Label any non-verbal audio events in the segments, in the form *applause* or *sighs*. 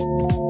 The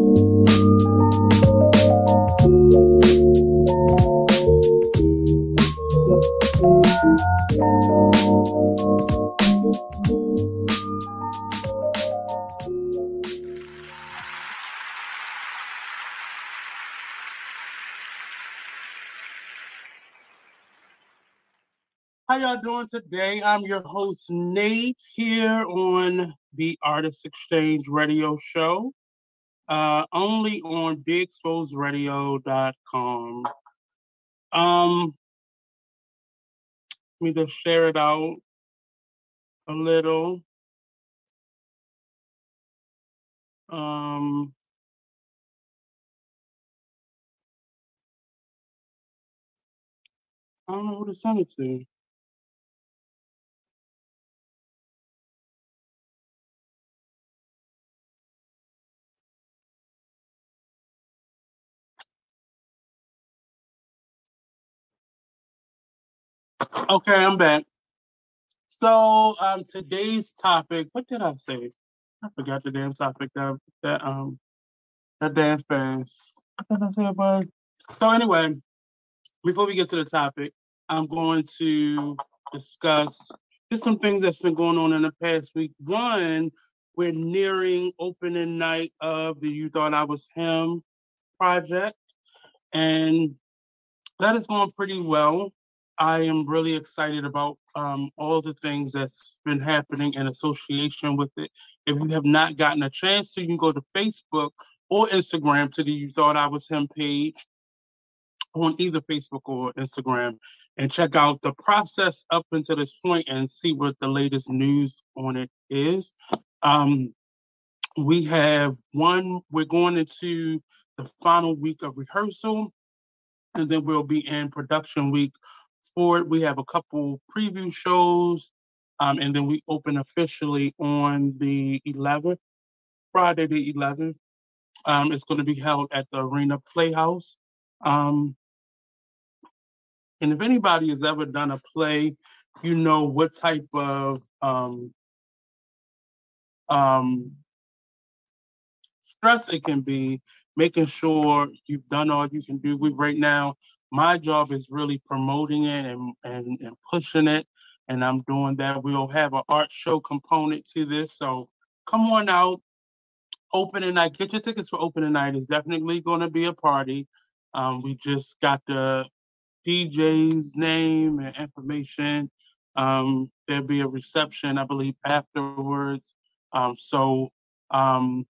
How y'all doing today? I'm your host Nate here on the Artist Exchange Radio Show, uh, only on BigExposedRadio.com. Um, let me just share it out a little. Um, I don't know who to send it to. Okay, I'm back. So um today's topic, what did I say? I forgot the damn topic that that um that damn fast. What did I say about? So anyway, before we get to the topic, I'm going to discuss just some things that's been going on in the past week. One, we're nearing opening night of the You Thought I Was Him project, and that is going pretty well. I am really excited about um, all the things that's been happening in association with it. If you have not gotten a chance to, you can go to Facebook or Instagram to the You Thought I Was Him page on either Facebook or Instagram and check out the process up until this point and see what the latest news on it is. Um, we have one, we're going into the final week of rehearsal, and then we'll be in production week for it. We have a couple preview shows, um, and then we open officially on the 11th, Friday the 11th. Um, it's going to be held at the Arena Playhouse. Um, and if anybody has ever done a play, you know what type of um, um, stress it can be, making sure you've done all you can do. We right now, my job is really promoting it and, and, and pushing it, and I'm doing that. We'll have an art show component to this, so come on out. Opening night, get your tickets for opening night. It's definitely going to be a party. Um, we just got the DJ's name and information. Um, there'll be a reception, I believe, afterwards. Um, so um,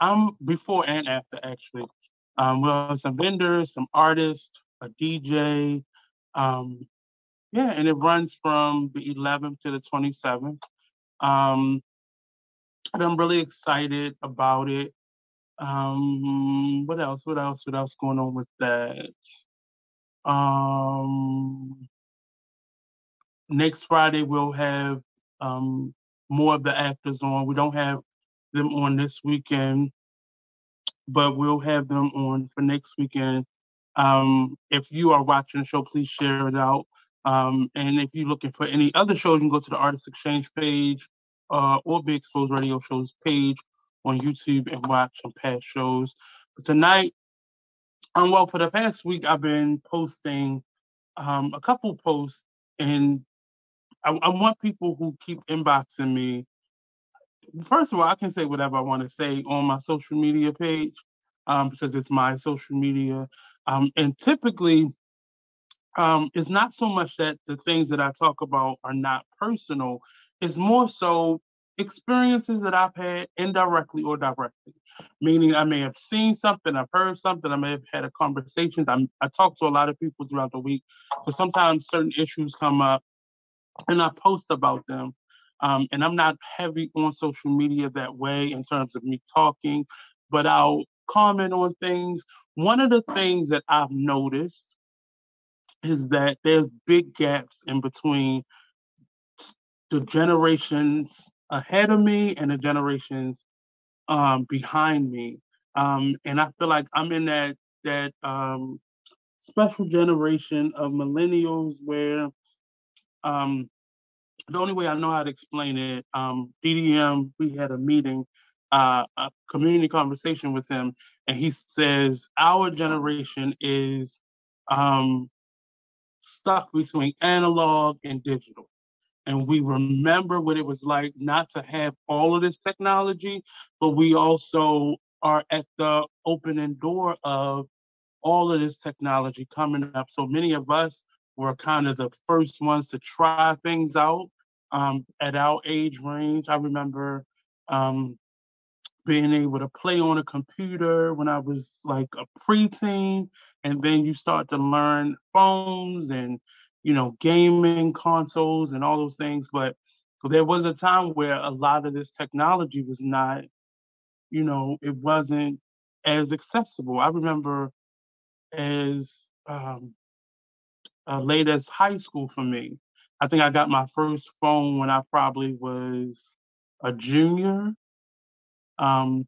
I'm before and after actually. Um, we'll have some vendors, some artists, a DJ. Um, yeah, and it runs from the 11th to the 27th. Um, and I'm really excited about it. Um, what else? What else? What else going on with that? Um, next Friday we'll have um, more of the actors on. We don't have them on this weekend, but we'll have them on for next weekend. Um, if you are watching the show, please share it out. Um, and if you're looking for any other shows, you can go to the Artist Exchange page uh, or Big Exposed Radio Shows page on YouTube and watch some past shows. But tonight, um, well, for the past week, I've been posting um, a couple posts, and I, I want people who keep inboxing me. First of all, I can say whatever I want to say on my social media page um, because it's my social media. Um, and typically, um, it's not so much that the things that I talk about are not personal. It's more so experiences that I've had indirectly or directly. Meaning, I may have seen something, I've heard something, I may have had a conversation. I'm, I talk to a lot of people throughout the week, so sometimes certain issues come up, and I post about them. Um, and I'm not heavy on social media that way in terms of me talking, but I'll comment on things. One of the things that I've noticed is that there's big gaps in between the generations ahead of me and the generations um, behind me. Um, and I feel like I'm in that that um, special generation of millennials where um, the only way I know how to explain it, um, DDM, we had a meeting, uh, a community conversation with him, and he says our generation is um, stuck between analog and digital. And we remember what it was like not to have all of this technology, but we also are at the opening door of all of this technology coming up. So many of us were kind of the first ones to try things out um, at our age range. I remember um, being able to play on a computer when I was like a preteen, and then you start to learn phones and you know gaming consoles and all those things. But there was a time where a lot of this technology was not, you know, it wasn't as accessible. I remember as um, uh, late as high school for me. I think I got my first phone when I probably was a junior. Um,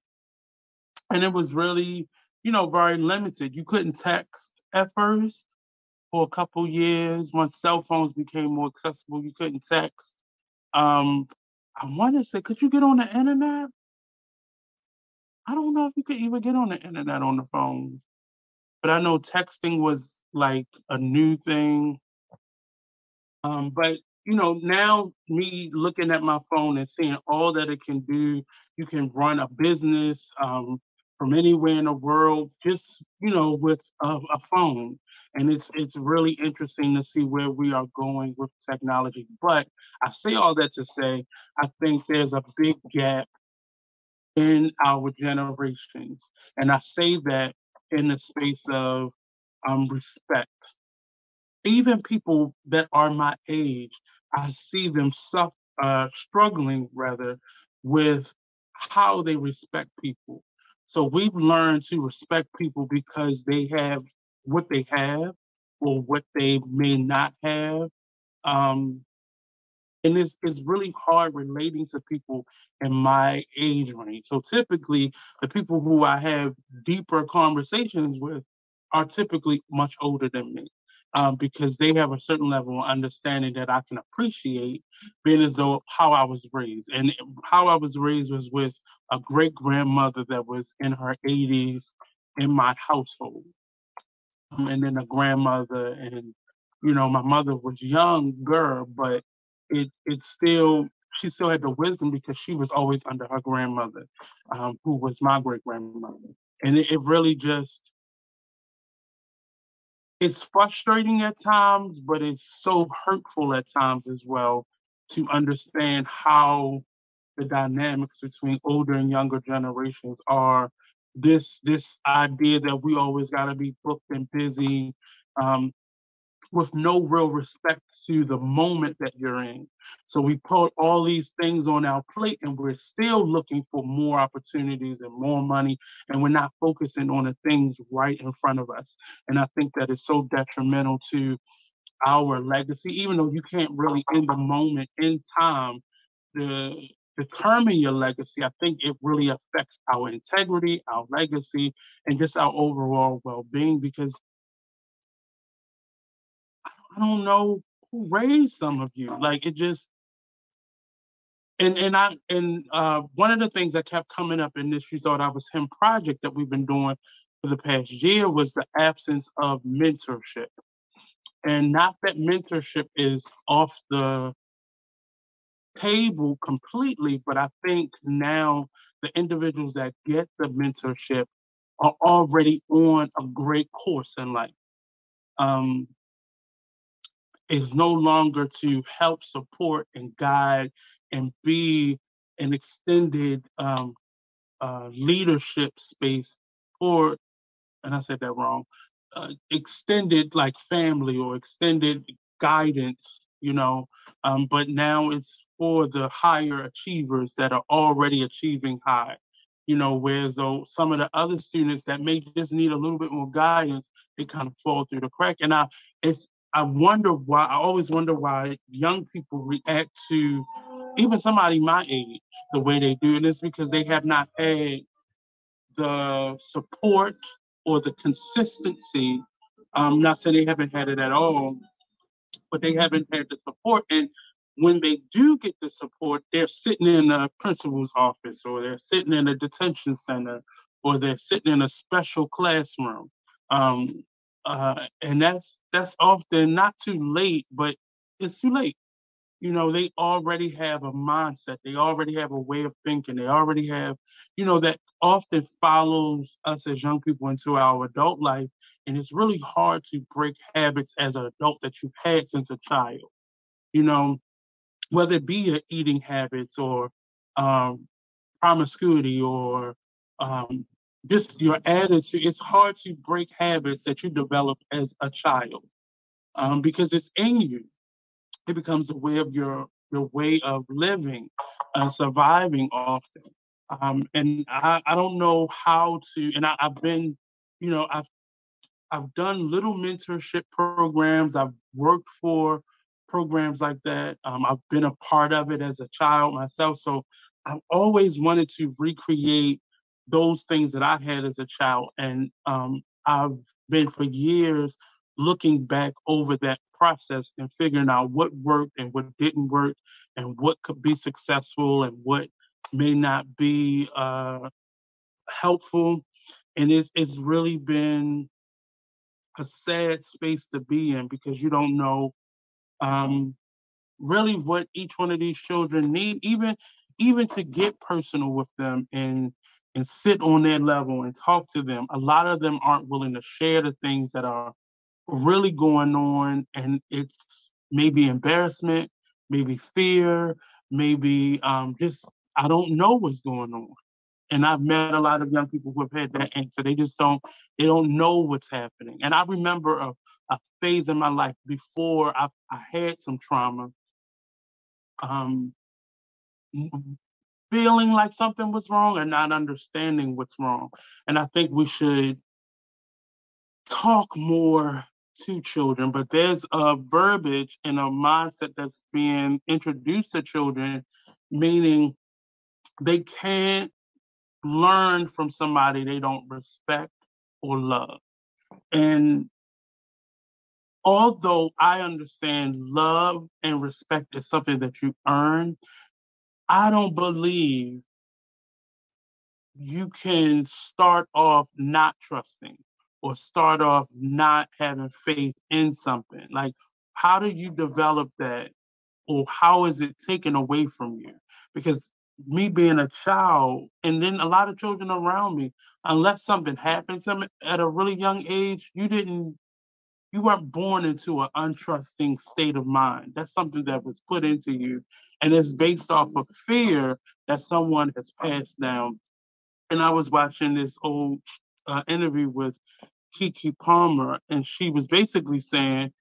and it was really, you know, very limited. You couldn't text at first for a couple years. Once cell phones became more accessible, you couldn't text. Um, I want to say, could you get on the internet? I don't know if you could even get on the internet on the phone, but I know texting was like a new thing. Um, but you know, now me looking at my phone and seeing all that it can do, you can run a business um, from anywhere in the world, just you know, with a, a phone. And it's it's really interesting to see where we are going with technology. But I say all that to say, I think there's a big gap in our generations, and I say that in the space of um, respect even people that are my age, I see them suffer, uh, struggling rather with how they respect people. So we've learned to respect people because they have what they have or what they may not have. Um, and it's, it's really hard relating to people in my age range. So typically, the people who I have deeper conversations with are typically much older than me um, because they have a certain level of understanding that I can appreciate, being as though how I was raised. And how I was raised was with a great grandmother that was in her 80s in my household. Um, and then a grandmother, and you know, my mother was younger, but it it still she still had the wisdom because she was always under her grandmother, um, who was my great grandmother. And it, it really just it's frustrating at times, but it's so hurtful at times as well to understand how the dynamics between older and younger generations are. This this idea that we always got to be booked and busy, um, with no real respect to the moment that you're in. So we put all these things on our plate and we're still looking for more opportunities and more money, and we're not focusing on the things right in front of us. And I think that is so detrimental to our legacy, even though you can't really in the moment, in time, determine your legacy, I think it really affects our integrity, our legacy, and just our overall well-being because I don't know who raised some of you. Like it just and and I and uh, one of the things that kept coming up in this "You Thought I Was Him" project that we've been doing for the past year was the absence of mentorship, and not that mentorship is off the table completely, but I think now the individuals that get the mentorship are already on a great course in life. Um, is no longer to help support and guide and be an extended um, uh, leadership space for, and I said that wrong, uh, extended like family or extended guidance, you know, um, but now it's for the higher achievers that are already achieving high, you know, whereas though some of the other students that may just need a little bit more guidance, they kind of fall through the crack. And I, it's, I wonder why, I always wonder why young people react to even somebody my age the way they do. And it's because they have not had the support or the consistency. I'm not saying they haven't had it at all, but they haven't had the support. And when they do get the support, they're sitting in a principal's office or they're sitting in a detention center or they're sitting in a special classroom. Um, uh, and that's that's often not too late, but it's too late you know, they already have a mindset. They already have a way of thinking. They already have, you know, that often follows us as young people into our adult life. And it's really hard to break habits as an adult that you've had since a child. You know, whether it be your eating habits or um, promiscuity or um, just your attitude, it's hard to break habits that you develop as a child um, because it's in you it becomes a way of your your way of living and surviving often. Um, and I, I don't know how to, and I, I've been, you know, I've I've done little mentorship programs. I've worked for programs like that. Um, I've been a part of it as a child myself. So I've always wanted to recreate those things that I had as a child. And um, I've been for years looking back over that process and figuring out what worked and what didn't work and what could be successful and what may not be uh, helpful. And it's, it's really been a sad space to be in because you don't know um, really what each one of these children need, even even to get personal with them and and sit on their level and talk to them. A lot of them aren't willing to share the things that are really going on and it's maybe embarrassment maybe fear maybe um, just i don't know what's going on. And i've met a lot of young people who have had that answer. They just don't they don't know what's happening. And i remember a, a phase in my life before i, I had some trauma um, feeling like something was wrong and not understanding what's wrong and i think we should talk more to children, but there's a verbiage and a mindset that's being introduced to children, meaning they can't learn from somebody they don't respect or love. And although I understand love and respect is something that you earn, I don't believe you can start off not trusting or start off not having faith in something? Like, how do you develop that? Or how is it taken away from you? Because me being a child, and then a lot of children around me, unless something happened to them at a really young age, you didn't, you weren't born into an untrusting state of mind. That's something that was put into you. And it's based off of fear that someone has passed down. And I was watching this old uh, interview with Keke Palmer, and she was basically saying,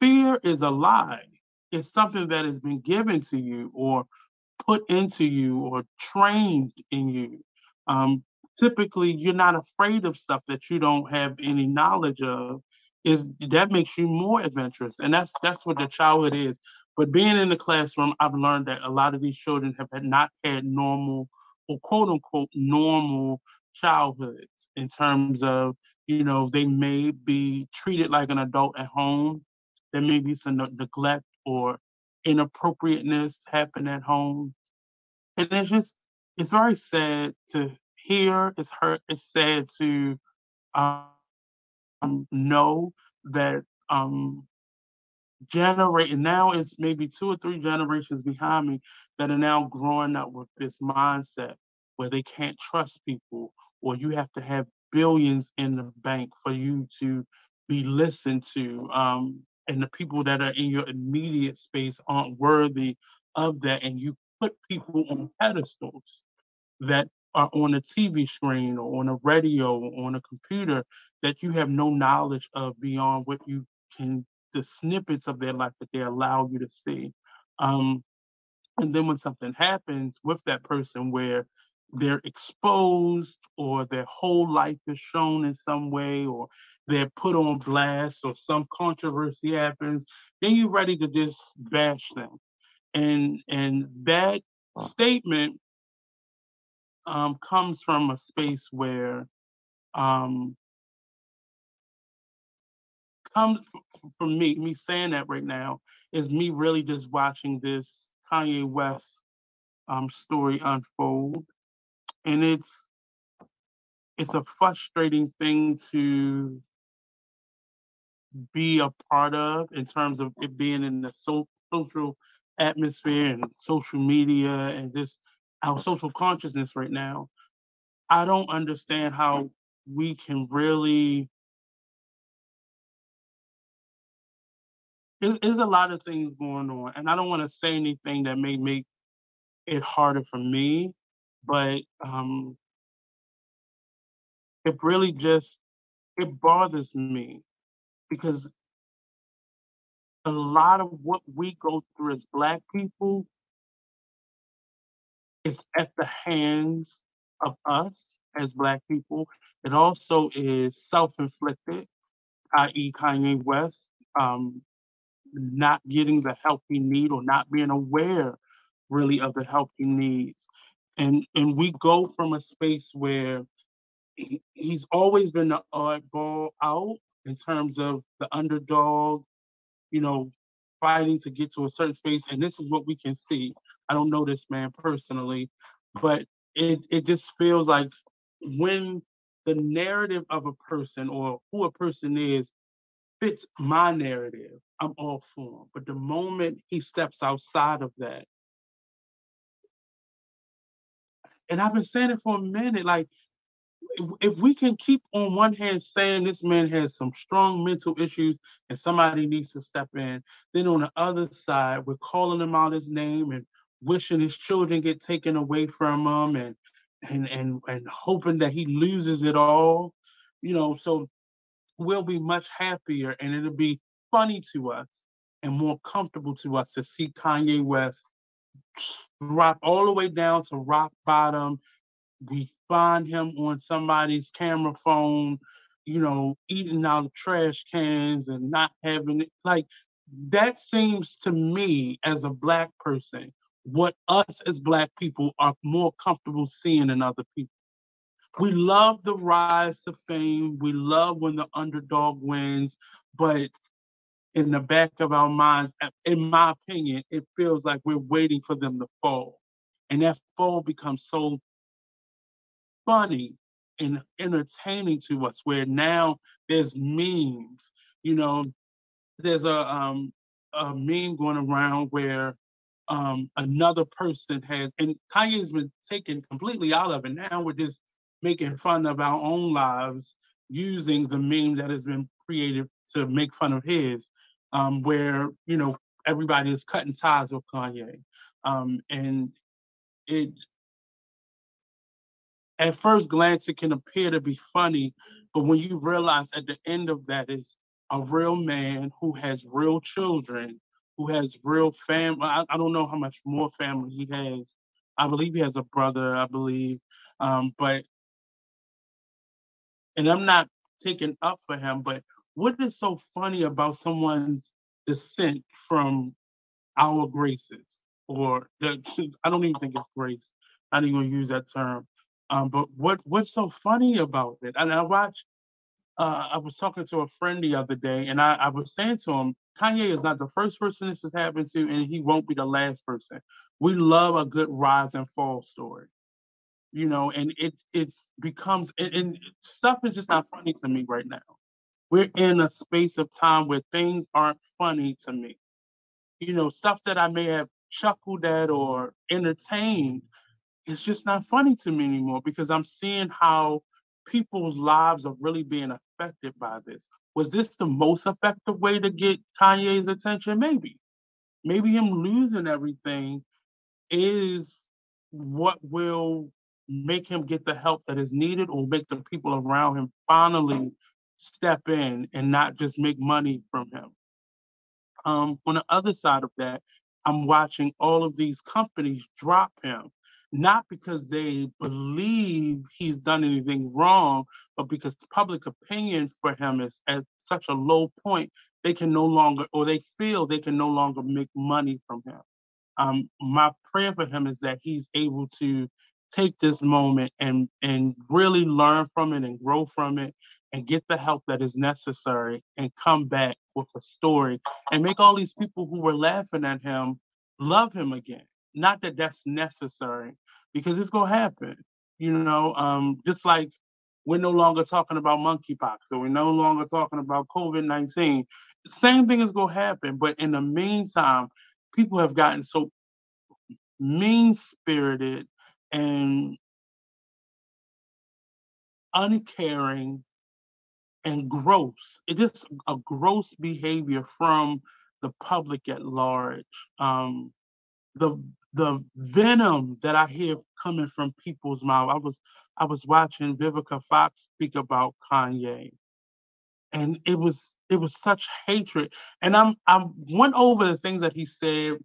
fear is a lie. It's something that has been given to you or put into you or trained in you. Um, typically, you're not afraid of stuff that you don't have any knowledge of. Is that makes you more adventurous, and that's that's what the childhood is. But being in the classroom, I've learned that a lot of these children have not had normal or quote unquote normal childhoods in terms of you know, they may be treated like an adult at home. There may be some neglect or inappropriateness happen at home. And it's just, it's very sad to hear. It's hurt. It's sad to um, know that um, generate now it's maybe two or three generations behind me that are now growing up with this mindset where they can't trust people or you have to have billions in the bank for you to be listened to. Um, and the people that are in your immediate space aren't worthy of that. And you put people on pedestals that are on a TV screen or on a radio or on a computer that you have no knowledge of beyond what you can the snippets of their life that they allow you to see. Um, and then when something happens with that person where they're exposed or their whole life is shown in some way or they're put on blast or some controversy happens, then you're ready to just bash them. And and that statement um, comes from a space where um, comes from me, me saying that right now, is me really just watching this Kanye West um, story unfold. And it's it's a frustrating thing to be a part of in terms of it being in the so, social atmosphere and social media and just our social consciousness right now. I don't understand how we can really there's, a lot of things going on, and I don't want to say anything that may make it harder for me, but um, it really just it bothers me because a lot of what we go through as Black people is at the hands of us as Black people. It also is self-inflicted, i.e., Kanye West. Um, not getting the help he need or not being aware really of the help he needs. And and we go from a space where he, he's always been the oddball out in terms of the underdog, you know, fighting to get to a certain space. And this is what we can see. I don't know this man personally, but it it just feels like when the narrative of a person or who a person is fits my narrative, I'm all for him. But the moment he steps outside of that, and I've been saying it for a minute, like if, we can keep on one hand saying this man has some strong mental issues and somebody needs to step in, then on the other side, we're calling him out his name and wishing his children get taken away from him and and and and hoping that he loses it all. You know, so we'll be much happier and it'll be funny to us and more comfortable to us to see Kanye West drop all the way down to rock bottom. We find him on somebody's camera phone, you know, eating out of trash cans and not having it. Like, that seems to me as a Black person what us as Black people are more comfortable seeing in other people. We love the rise to fame. We love when the underdog wins, but in the back of our minds, in my opinion, it feels like we're waiting for them to fall. And that fall becomes so funny and entertaining to us, where now there's memes. You know, there's a um a meme going around where um another person has and Kanye's been taken completely out of it. Now we're just making fun of our own lives using the meme that has been created to make fun of his, um, where you know everybody is cutting ties with Kanye, um, and it at first glance it can appear to be funny, but when you realize at the end of that is a real man who has real children, who has real family. I, I don't know how much more family he has. I believe he has a brother. I believe, um, but and I'm not taking up for him, but what is so funny about someone's descent from our graces? Or the, *laughs* I don't even think it's grace. I don't even use that term. Um, but what what's so funny about it? And I watched. Uh, I was talking to a friend the other day, and I, I was saying to him, Kanye is not the first person this has happened to, and he won't be the last person. We love a good rise and fall story you know, and it it's becomes and, and stuff is just not funny to me right now. We're in a space of time where things aren't funny to me. You know, stuff that I may have chuckled at or entertained, it's just not funny to me anymore because I'm seeing how people's lives are really being affected by this. Was this the most effective way to get Kanye's attention? Maybe. Maybe him losing everything is what will make him get the help that is needed or make the people around him finally step in and not just make money from him. Um, on the other side of that, I'm watching all of these companies drop him, not because they believe he's done anything wrong, but because public opinion for him is at such a low point, they can no longer, or they feel they can no longer make money from him. Um, my prayer for him is that he's able to take this moment and and really learn from it and grow from it and get the help that is necessary and come back with a story and make all these people who were laughing at him love him again. Not that that's necessary because it's going to happen. You know, um, just like we're no longer talking about monkeypox or we're no longer talking about COVID 19. Same thing is going to happen. But in the meantime, people have gotten so mean spirited and uncaring and gross. It is a gross behavior from the public at large. Um, the the venom that I hear coming from people's mouth. I was I was watching Vivica Fox speak about Kanye, and it was it was such hatred. And I'm I went over the things that he said.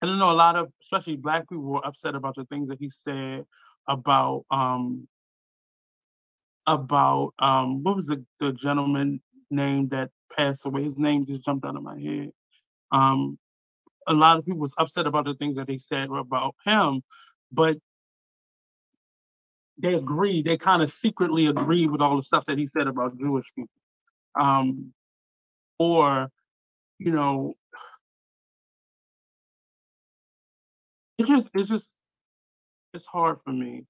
I don't know a lot of especially black people were upset about the things that he said about um about um what was the, the gentleman name that passed away? His name just jumped out of my head. Um a lot of people was upset about the things that they said about him, but they agreed. They kind of secretly agreed with all the stuff that he said about Jewish people. Um, or, you know, it's just it's just it's hard for me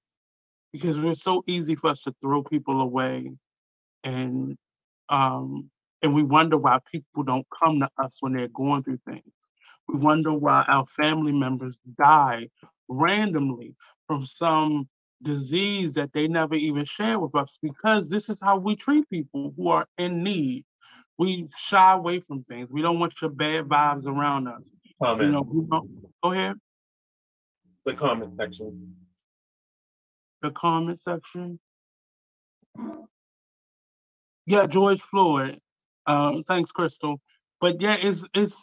because it's so easy for us to throw people away and um and we wonder why people don't come to us when they're going through things. We wonder why our family members die randomly from some disease that they never even share with us because this is how we treat people who are in need. We shy away from things. We don't want your bad vibes around us. Comment. You know, we don't, go ahead. The comment section. The comment section. Yeah, George Floyd. Um, thanks, Crystal. But yeah, it's it's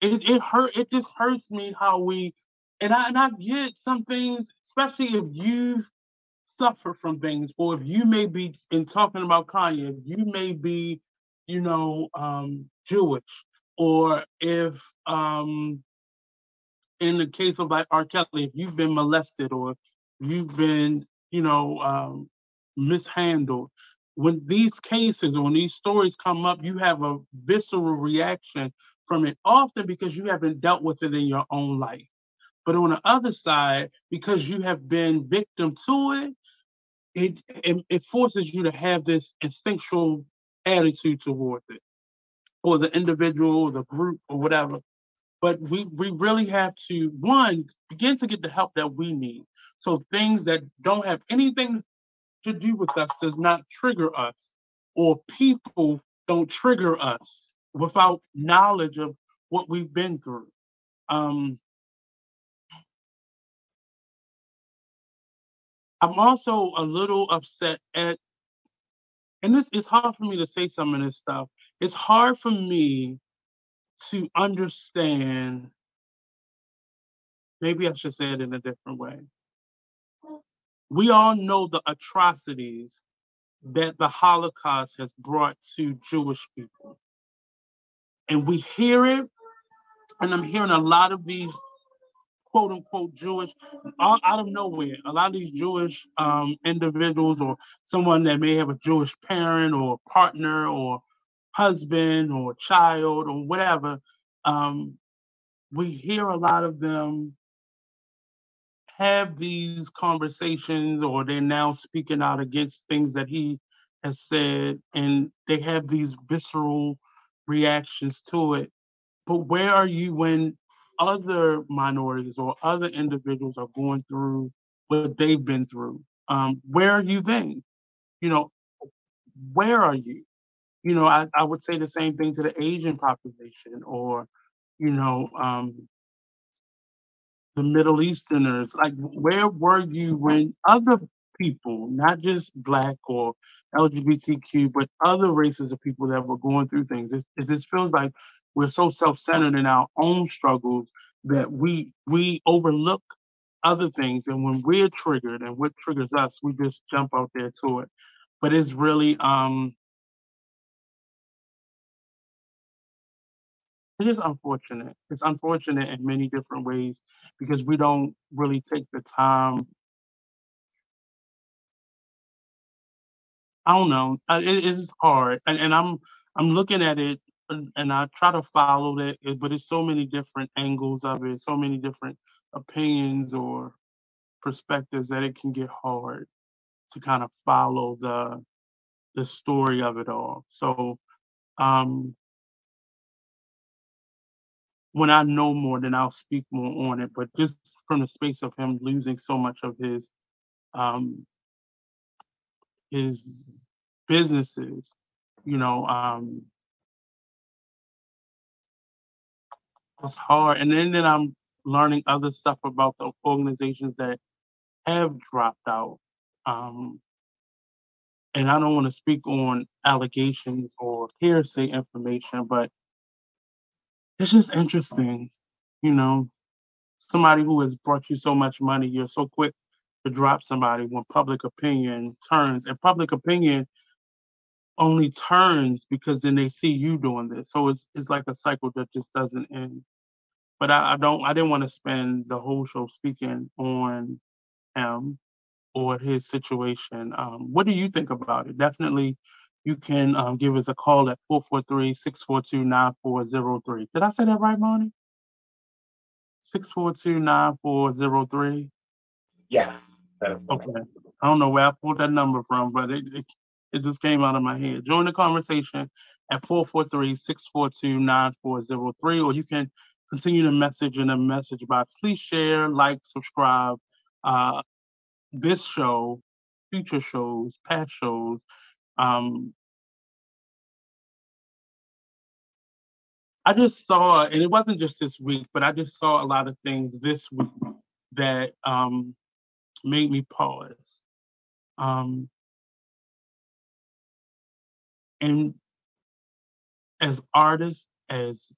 it, it hurt it just hurts me how we and I and I get some things, especially if you suffer from things, or if you may be in talking about Kanye, you may be, you know, um, Jewish, or if um in the case of like R. Kelly, if you've been molested or you've been, you know, um, mishandled, when these cases or when these stories come up, you have a visceral reaction from it, often because you haven't dealt with it in your own life. But on the other side, because you have been victim to it, it, it, it forces you to have this instinctual attitude towards it, or the individual, or the group, or whatever. But we, we really have to, one, begin to get the help that we need. So things that don't have anything to do with us does not trigger us, or people don't trigger us without knowledge of what we've been through. Um, I'm also a little upset at, and this it's hard for me to say some of this stuff. It's hard for me to understand. Maybe I should say it in a different way. We all know the atrocities that the Holocaust has brought to Jewish people. And we hear it, and I'm hearing a lot of these quote unquote Jewish out, of nowhere. A lot of these Jewish um, individuals or someone that may have a Jewish parent or partner or husband or child or whatever, um, we hear a lot of them have these conversations or they're now speaking out against things that he has said and they have these visceral reactions to it. But where are you when other minorities or other individuals are going through what they've been through? Um, where are you then? You know, where are you? You know, I, I would say the same thing to the Asian population or, you know, um, the Middle Easterners. Like, where were you when other people, not just Black or LGBTQ, but other races of people that were going through things? It, it just feels like we're so self-centered in our own struggles that we we overlook other things. And when we're triggered and what triggers us, we just jump out there to it. But it's really um it is just unfortunate. It's unfortunate in many different ways because we don't really take the time. I don't know. It is hard, and, and I'm I'm looking at it, and, and I try to follow that, eh, but it's so many different angles of it, so many different opinions or perspectives that it can get hard to kind of follow the the story of it all. So um when I know more, then I'll speak more on it. But just from the space of him losing so much of his um, his businesses, you know, um, it's hard. And then then I'm learning other stuff about the organizations that have dropped out. Um, and I don't want to speak on allegations or hearsay information, but it's just interesting, you know, somebody who has brought you so much money, you're so quick to drop somebody when public opinion turns, and public opinion only turns because then they see you doing this. So it's it's like a cycle that just doesn't end. But I, I don't I didn't want to spend the whole show speaking on him or his situation. Um, what do you think about it? Definitely you can um, give us a call at 443-642-9403. Did I say that right, Monty? 642-9403? Yes. Okay. I don't know where I pulled that number from, but it, it, it just came out of my head. Join the conversation at 443-642-9403, or you can continue to message in the message box. Please share, like, subscribe. Uh, this show, future shows, past shows, um, I just saw, and it wasn't just this week, but I just saw a lot of things this week that um, made me pause. Um, and as artists, as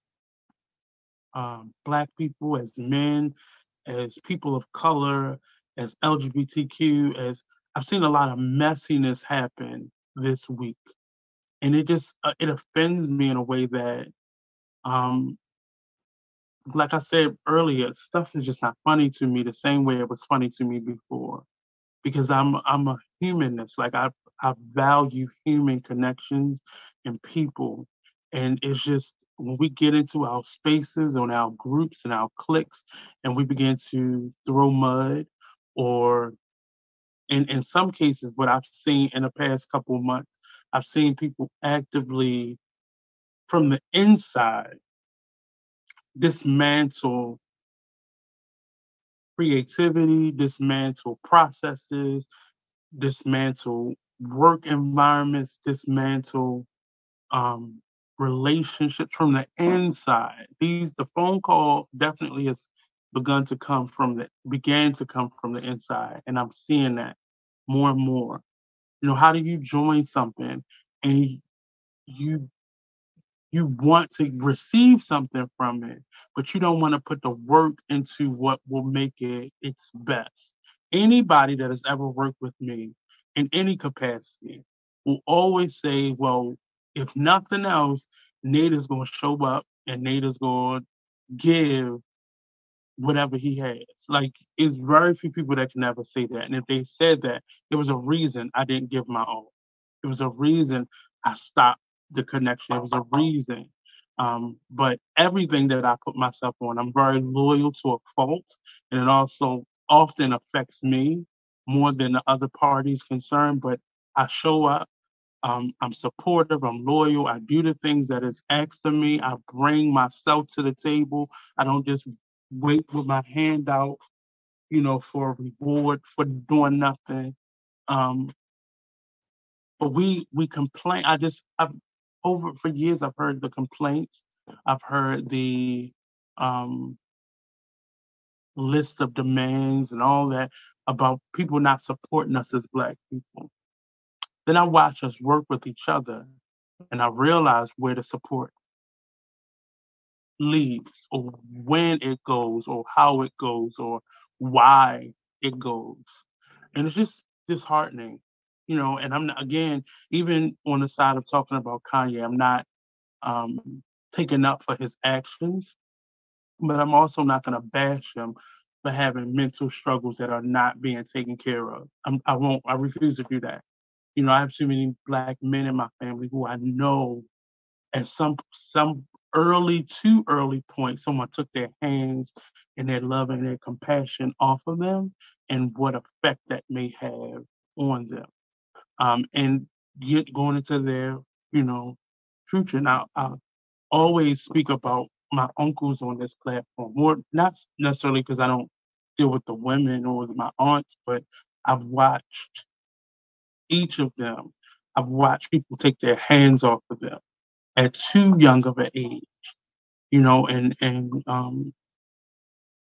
um, Black people, as men, as people of color, as LGBTQ, as I've seen a lot of messiness happen this week, and it just uh, it offends me in a way that, um, like I said earlier, stuff is just not funny to me the same way it was funny to me before, because I'm I'm a humanist. Like I I value human connections and people, and it's just when we get into our spaces on our groups and our cliques and we begin to throw mud or in, in some cases, what I've seen in the past couple of months, I've seen people actively from the inside dismantle creativity, dismantle processes, dismantle work environments, dismantle um, relationships from the inside. These the phone call definitely has begun to come from the began to come from the inside, and I'm seeing that more and more. You know, how do you join something and you you want to receive something from it, but you don't want to put the work into what will make it its best. Anybody that has ever worked with me in any capacity will always say, well, if nothing else, Nate is going to show up and Nate is going to give whatever he has. Like, it's very few people that can ever say that. And if they said that, it was a reason I didn't give my all. It was a reason I stopped the connection. It was a reason. Um, but everything that I put myself on, I'm very loyal to a fault, and it also often affects me more than the other parties concerned. But I show up. Um, I'm supportive. I'm loyal. I do the things that is asked of me. I bring myself to the table. I don't just wait with my hand out, you know, for a reward for doing nothing. Um, but we we complain. I just I've over for years I've heard the complaints. I've heard the um list of demands and all that about people not supporting us as black people. Then I watch us work with each other and I realize where the support leaves or when it goes or how it goes or why it goes. And it's just disheartening, you know, and I'm not, again, even on the side of talking about Kanye, I'm not um, taking up for his actions, but I'm also not going to bash him for having mental struggles that are not being taken care of. I'm, I won't, I refuse to do that. You know, I have too many black men in my family who I know at some some early, too early point, someone took their hands and their love and their compassion off of them and what effect that may have on them. Um, and get going into their, you know, future. Now, I always speak about my uncles on this platform, more not necessarily because I don't deal with the women or my aunts, but I've watched each of them. I've watched people take their hands off of them at too young of an age, you know, and and um,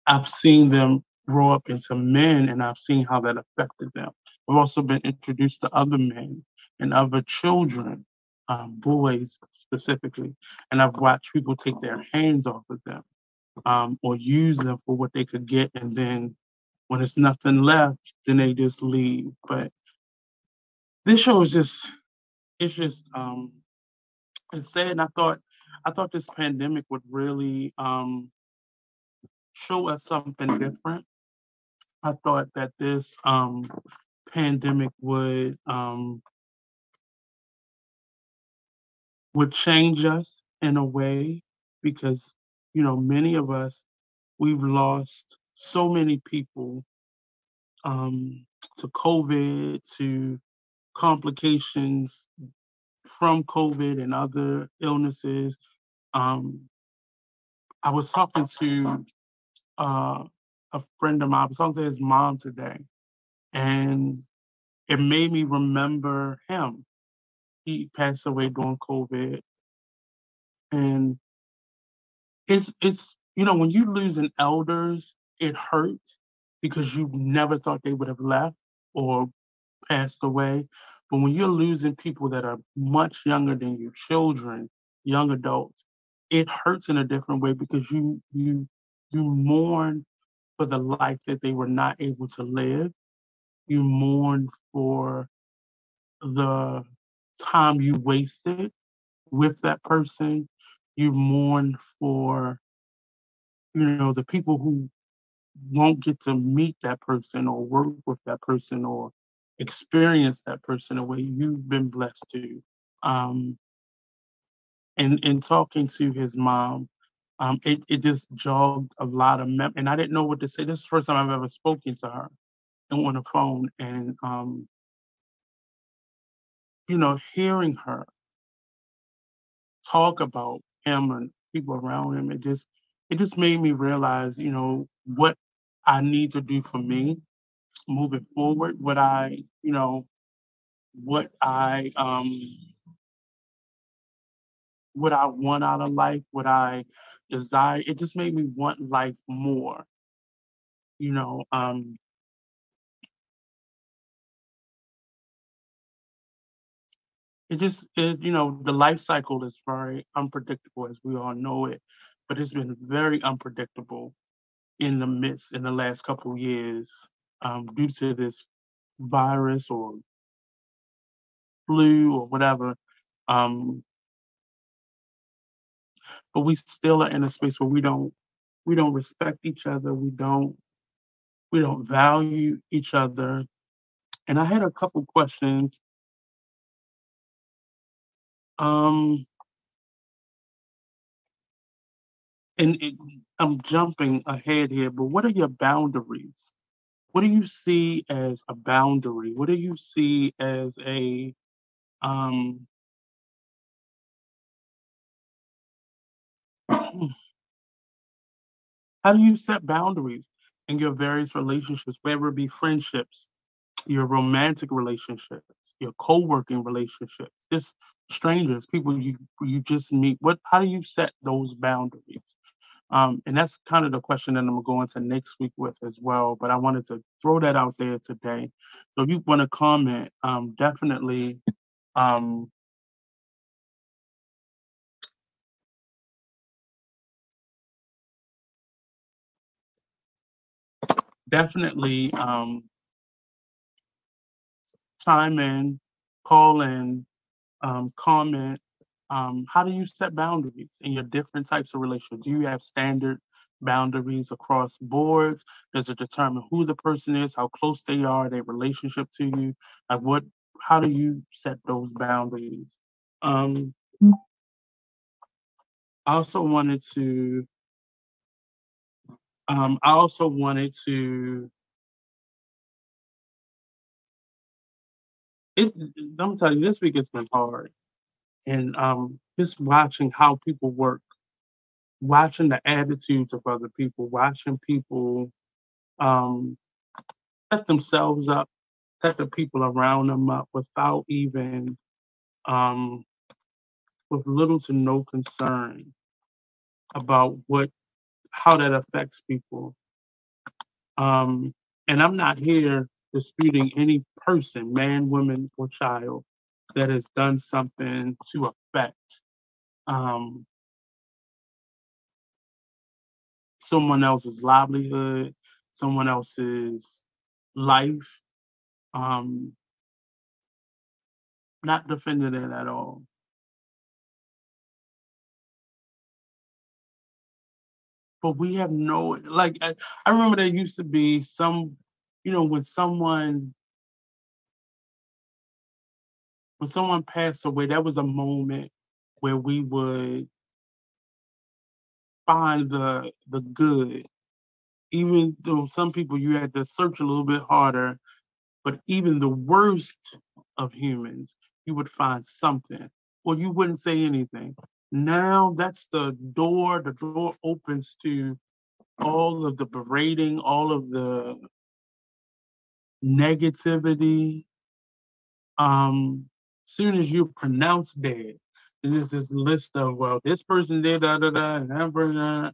I've seen them grow up into men, and I've seen how that affected them. I've also been introduced to other men and other children, um, boys specifically, and I've watched people take their hands off of them um, or use them for what they could get, and then when there's nothing left, then they just leave. But this show is just, it's just um, it's sad. And I thought, I thought this pandemic would really um, show us something different. I thought that this um, pandemic would um, would change us in a way because you know many of us we've lost so many people um, to COVID to complications from COVID and other illnesses. Um, I was talking to uh, a friend of mine, I was talking to his mom today, and it made me remember him. He passed away during COVID. And it's it's you know, when you lose an elders, it hurts because you never thought they would have left or passed away. But when you're losing people that are much younger than you, children, young adults, it hurts in a different way because you you you mourn for the life that they were not able to live. You mourn for the time you wasted with that person. You mourn for, you know, the people who won't get to meet that person or work with that person or experience that person the way you've been blessed to. Um, and in talking to his mom, um, it, it just jogged a lot of mem- and I didn't know what to say. This is the first time I've ever spoken to her on the phone, and um, you know, hearing her talk about him and people around him, it just it just made me realize, you know, what I need to do for me moving forward, what I, you know, what I um what I want out of life, what I desire. It just made me want life more. You know, um it just it, you know, the life cycle is very unpredictable as we all know it, but it's been very unpredictable in the midst in the last couple years um, due to this virus or flu or whatever. Um, but we still are in a space where we don't we don't respect each other. We don't we don't value each other. And I had a couple questions. Um, and it, I'm jumping ahead here, but what are your boundaries? What do you see as a boundary? What do you see as a um, how do you set boundaries in your various relationships, whether it be friendships, your romantic relationships, your co-working relationships, just strangers, people you you just meet. What how do you set those boundaries? Um, and that's kind of the question that I'm gonna go into next week with as well. But I wanted to throw that out there today. So if you want to comment, um, definitely um, definitely um, chime in, call in, um, comment. Um, how do you set boundaries in your different types of relationships? Do you have standard boundaries across boards? Does it determine who the person is, how close they are, their relationship to you? Like what? How do you set those boundaries? Um, I also wanted to. Um, I also wanted to it, I'm telling you, this week it's been hard. And um, just watching how people work, watching the attitudes of other people, watching people um, set themselves up, set the people around them up without even, um, with little to no concern about what, how that affects people. Um, and I'm not here disputing any person, man, woman, or child, that has done something to affect um, someone else's livelihood, someone else's life. Um, not defending it at all. But we have no like I, I remember there used to be some, you know, when someone when someone passed away, that was a moment where we would find the the good. Even though some people you had to search a little bit harder, but even the worst of humans, you would find something, or you wouldn't say anything. Now that's the door, the door opens to all of the berating, all of the negativity. Um, soon as you pronounce dead, there's this list of well, this person did da da da, and that person,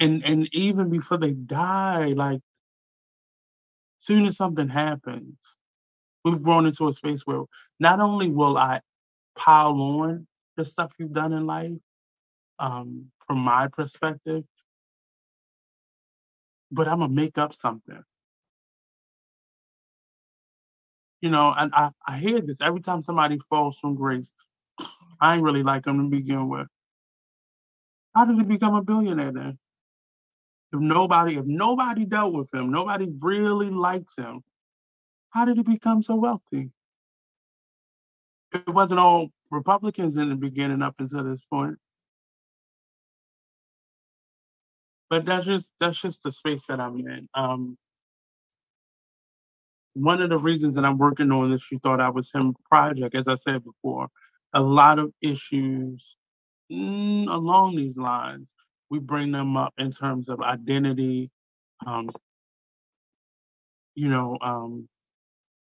and and even before they die, like soon as something happens, we've grown into a space where not only will I pile on the stuff you've done in life, um, from my perspective, but I'm gonna make up something. You know, and I, I hear this every time somebody falls from grace. I ain't really like him to begin with. How did he become a billionaire then? If nobody, if nobody dealt with him, nobody really liked him, how did he become so wealthy? It wasn't all Republicans in the beginning up until this point. But that's just that's just the space that I'm in. Um, one of the reasons that I'm working on this You Thought I Was Him project, as I said before, a lot of issues mm, along these lines, we bring them up in terms of identity, um, you know, um,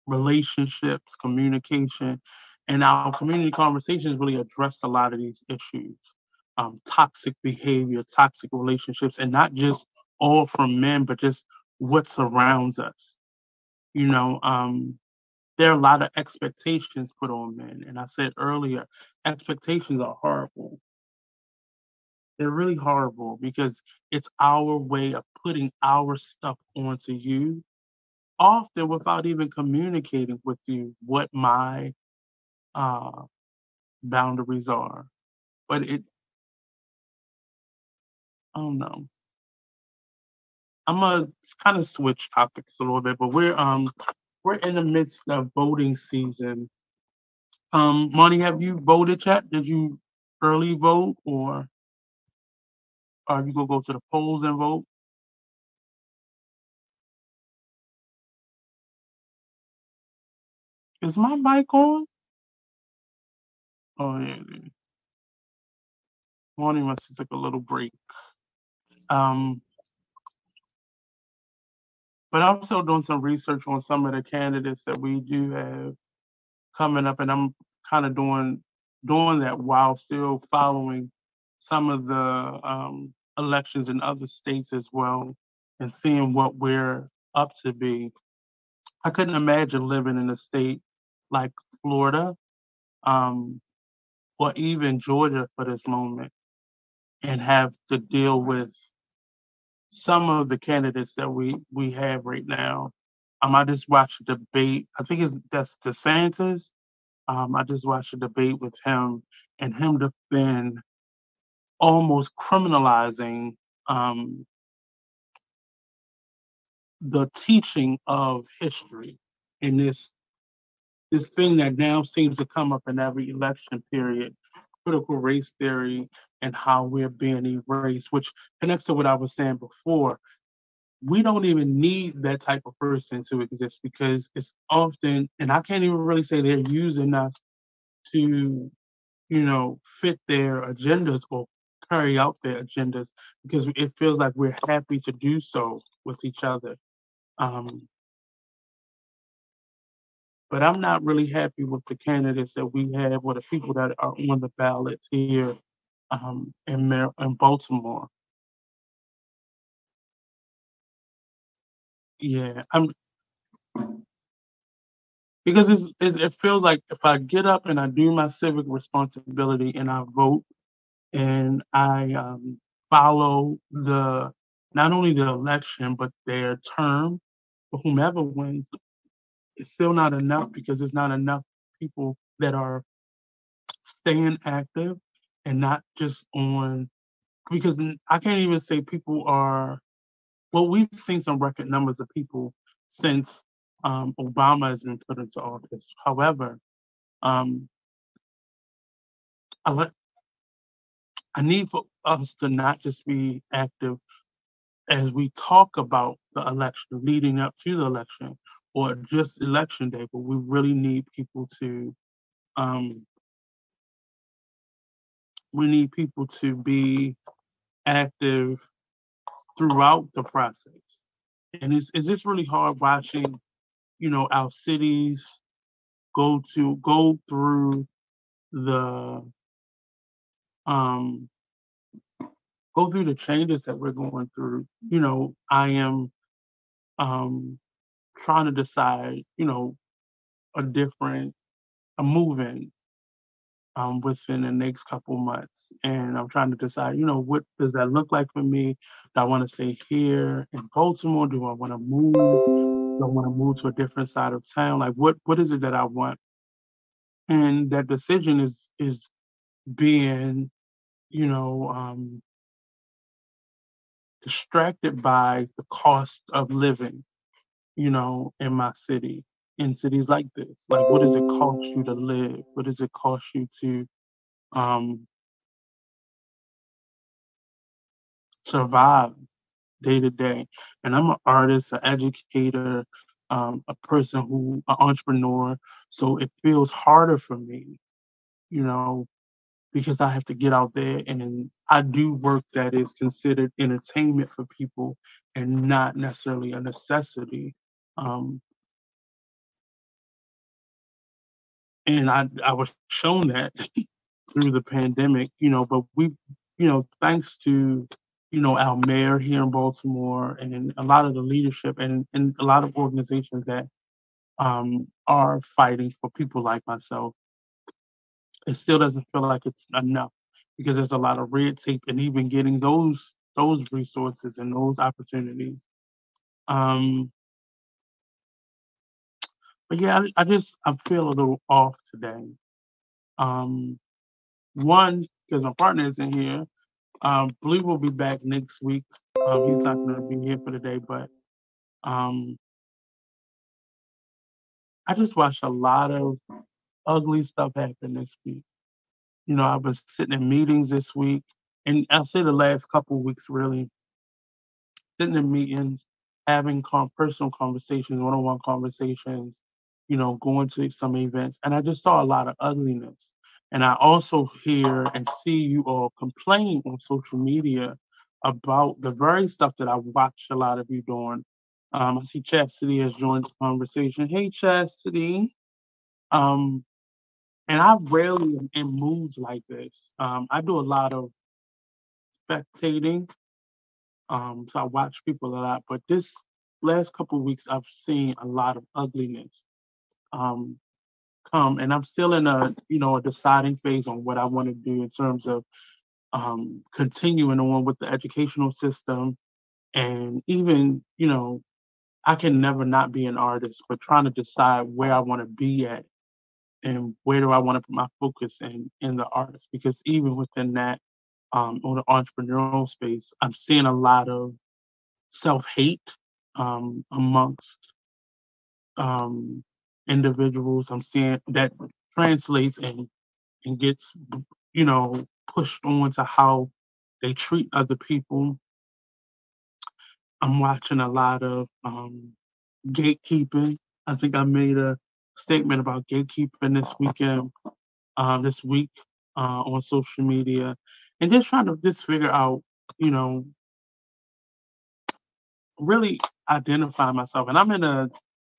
relationships, communication, and our community conversations really address a lot of these issues. Um, toxic behavior, toxic relationships, and not just all from men, but just what surrounds us you know, um, there are a lot of expectations put on men. And I said earlier, expectations are horrible. They're really horrible because it's our way of putting our stuff onto you, often without even communicating with you what my uh, boundaries are. But it, I don't know. I'm gonna kind of switch topics a little bit, but we're um we're in the midst of voting season. Um, Monty, have you voted yet? Did you early vote, or are you gonna go to the polls and vote? Is my mic on? Oh yeah. Monty must take a little break. Um, but I'm still doing some research on some of the candidates that we do have coming up, and I'm kind of doing doing that while still following some of the um, elections in other states as well and seeing what we're up to be. I couldn't imagine living in a state like Florida um, or even Georgia for this moment and have to deal with some of the candidates that we we have right now. Um, I just watched a debate. I think it's that's DeSantis. Um, I just watched a debate with him and him defend almost criminalizing um, the teaching of history in this this thing that now seems to come up in every election period critical race theory and how we're being erased which connects to what i was saying before. We don't even need that type of person to exist because it's often and i can't even really say they're using us to you know fit their agendas or carry out their agendas because it feels like we're happy to do so with each other. Um, but I'm not really happy with the candidates that we have or the people that are on the ballot here um, in, in Baltimore. Yeah, I'm because it's, it, it feels like if I get up and I do my civic responsibility and I vote and I um, follow the not only the election but their term for whomever wins, it's still not enough because there's not enough people that are staying active and not just on because I can't even say people are well we've seen some record numbers of people since um, Obama has been put into office. However, um, I, let, I need for us to not just be active as we talk about the election, leading up to the election, or just election day, but we really need people to um, we need people to be active throughout the process. And is is this really hard watching, you know, our cities go to go through the um go through the changes that we're going through. You know, I am um trying to decide, you know, a different a moving um, within the next couple months. And I'm trying to decide, you know, what does that look like for me? Do I want to stay here in Baltimore? Do I want to move? Do I want to move to a different side of town? Like what what is it that I want? And that decision is is being, you know, um, distracted by the cost of living, you know, in my city, in cities like this. Like, what does it cost you to live? What does it cost you to um, survive day to day? And I'm an artist, an educator, um, a person who, an entrepreneur. So it feels harder for me, you know, because I have to get out there and I do work that is considered entertainment for people and not necessarily a necessity. Um, and I I was shown that *laughs* through the pandemic, you know, but we, you know, thanks to you know our mayor here in Baltimore and a lot of the leadership and and a lot of organizations that um, are fighting for people like myself it still doesn't feel like it's enough because there's a lot of red tape and even getting those those resources and those opportunities. Um, but yeah, I, I just I feel a little off today. Um, one because my partner isn't here. Um, believe will be back next week. Um, he's not going to be here for the day, but um, I just watched a lot of ugly stuff happen this week. You know, I was sitting in meetings this week, and I'll say the last couple weeks really, sitting in meetings, having com- personal conversations, one-on-one conversations, you know, going to some events, and I just saw a lot of ugliness. And I also hear and see you all complain on social media about the very stuff that I watch a lot of you doing. Um, I see Chastity has joined the conversation. Hey, Chastity. Um, and I rarely am in moods like this. Um, I do a lot of spectating Um, so I watch people a lot, but this last couple weeks I've seen a lot of ugliness um, come, and I'm still in a you know a deciding phase on what I want to do in terms of um, continuing on with the educational system, and even you know I can never not be an artist, but trying to decide where I want to be at and where do I want to put my focus in in the artist because even within that um, on the entrepreneurial space, I'm seeing a lot of self hate um, amongst um, individuals. I'm seeing that translates and and gets you know pushed on to how they treat other people. I'm watching a lot of um, gatekeeping. I think I made a statement about gatekeeping this weekend, uh, this week uh, on social media, and just trying to just figure out, you know, really identify myself. And I'm in a,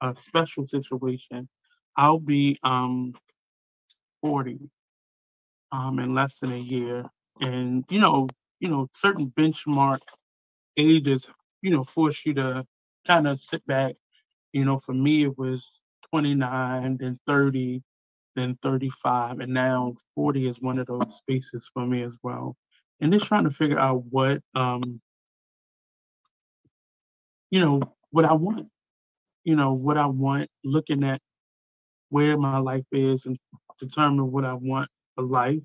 a special situation. I'll be um 40 um in less than a year. And you know, you know, certain benchmark ages, you know, force you to kind of sit back. You know, for me it was 29, then 30, then 35, and now 40 is one of those spaces for me as well. And just trying to figure out what um you know, what I want. You know, what I want, looking at where my life is and determine what I want for life.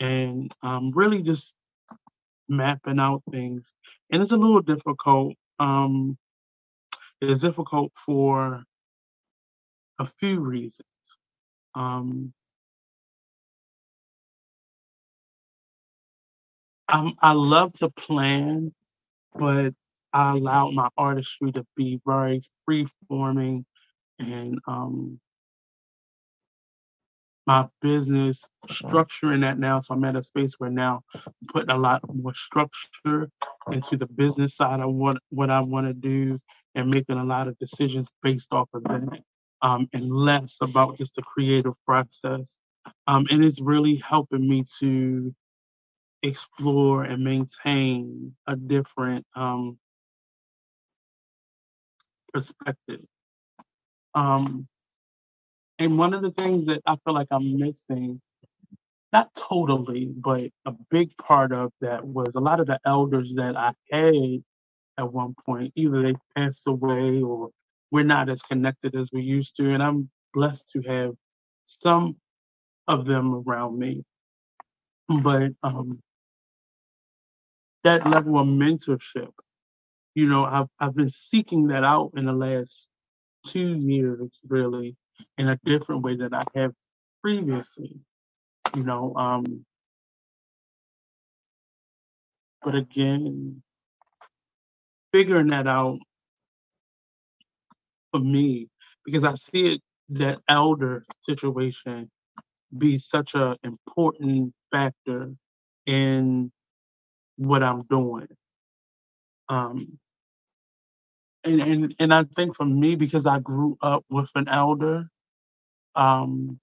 And um, really just mapping out things. And it's a little difficult. Um, it's difficult for a few reasons. Um, I love to plan, but I allowed my artistry to be very free forming and um, my business structuring that now. So I'm at a space where now I'm putting a lot more structure into the business side of what, what I want to do and making a lot of decisions based off of that um, and less about just the creative process. Um, and it's really helping me to explore and maintain a different um, perspective. Um, and one of the things that I feel like I'm missing, not totally, but a big part of that was a lot of the elders that I had at one point, either they passed away or we're not as connected as we used to. And I'm blessed to have some of them around me. But um, that level of mentorship, you know, I've, I've been seeking that out in the last two years, really, in a different way than I have previously. You know, um, but again, figuring that out for me because I see it that elder situation be such an important factor in what I'm doing. Um, and, and and I think for me, because I grew up with an elder, um,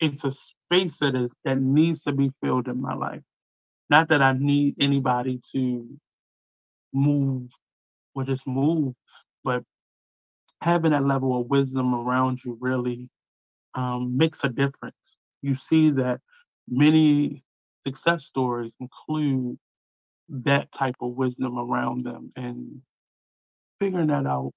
it's a space that is that needs to be filled in my life. Not that I need anybody to move or just move, but having that level of wisdom around you really um, makes a difference. You see that many success stories include that type of wisdom around them and figuring that out,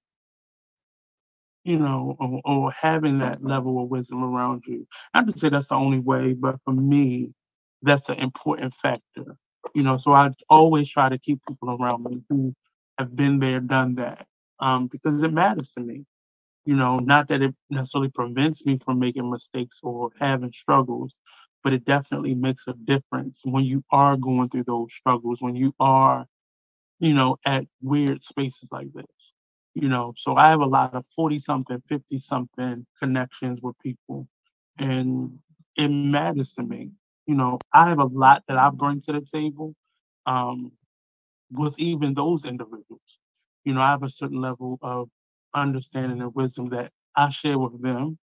you know, or, or having that level of wisdom around you. Not to say that's the only way, but for me, that's an important factor. You know, so I always try to keep people around me who have been there, done that um, because it matters to me. You know, not that it necessarily prevents me from making mistakes or having struggles, but it definitely makes a difference when you are going through those struggles, when you are, you know, at weird spaces like this. You know, so I have a lot of 40 something, 50 something connections with people, and it matters to me. You know, I have a lot that I bring to the table um, with even those individuals you know, I have a certain level of understanding and wisdom that I share with them.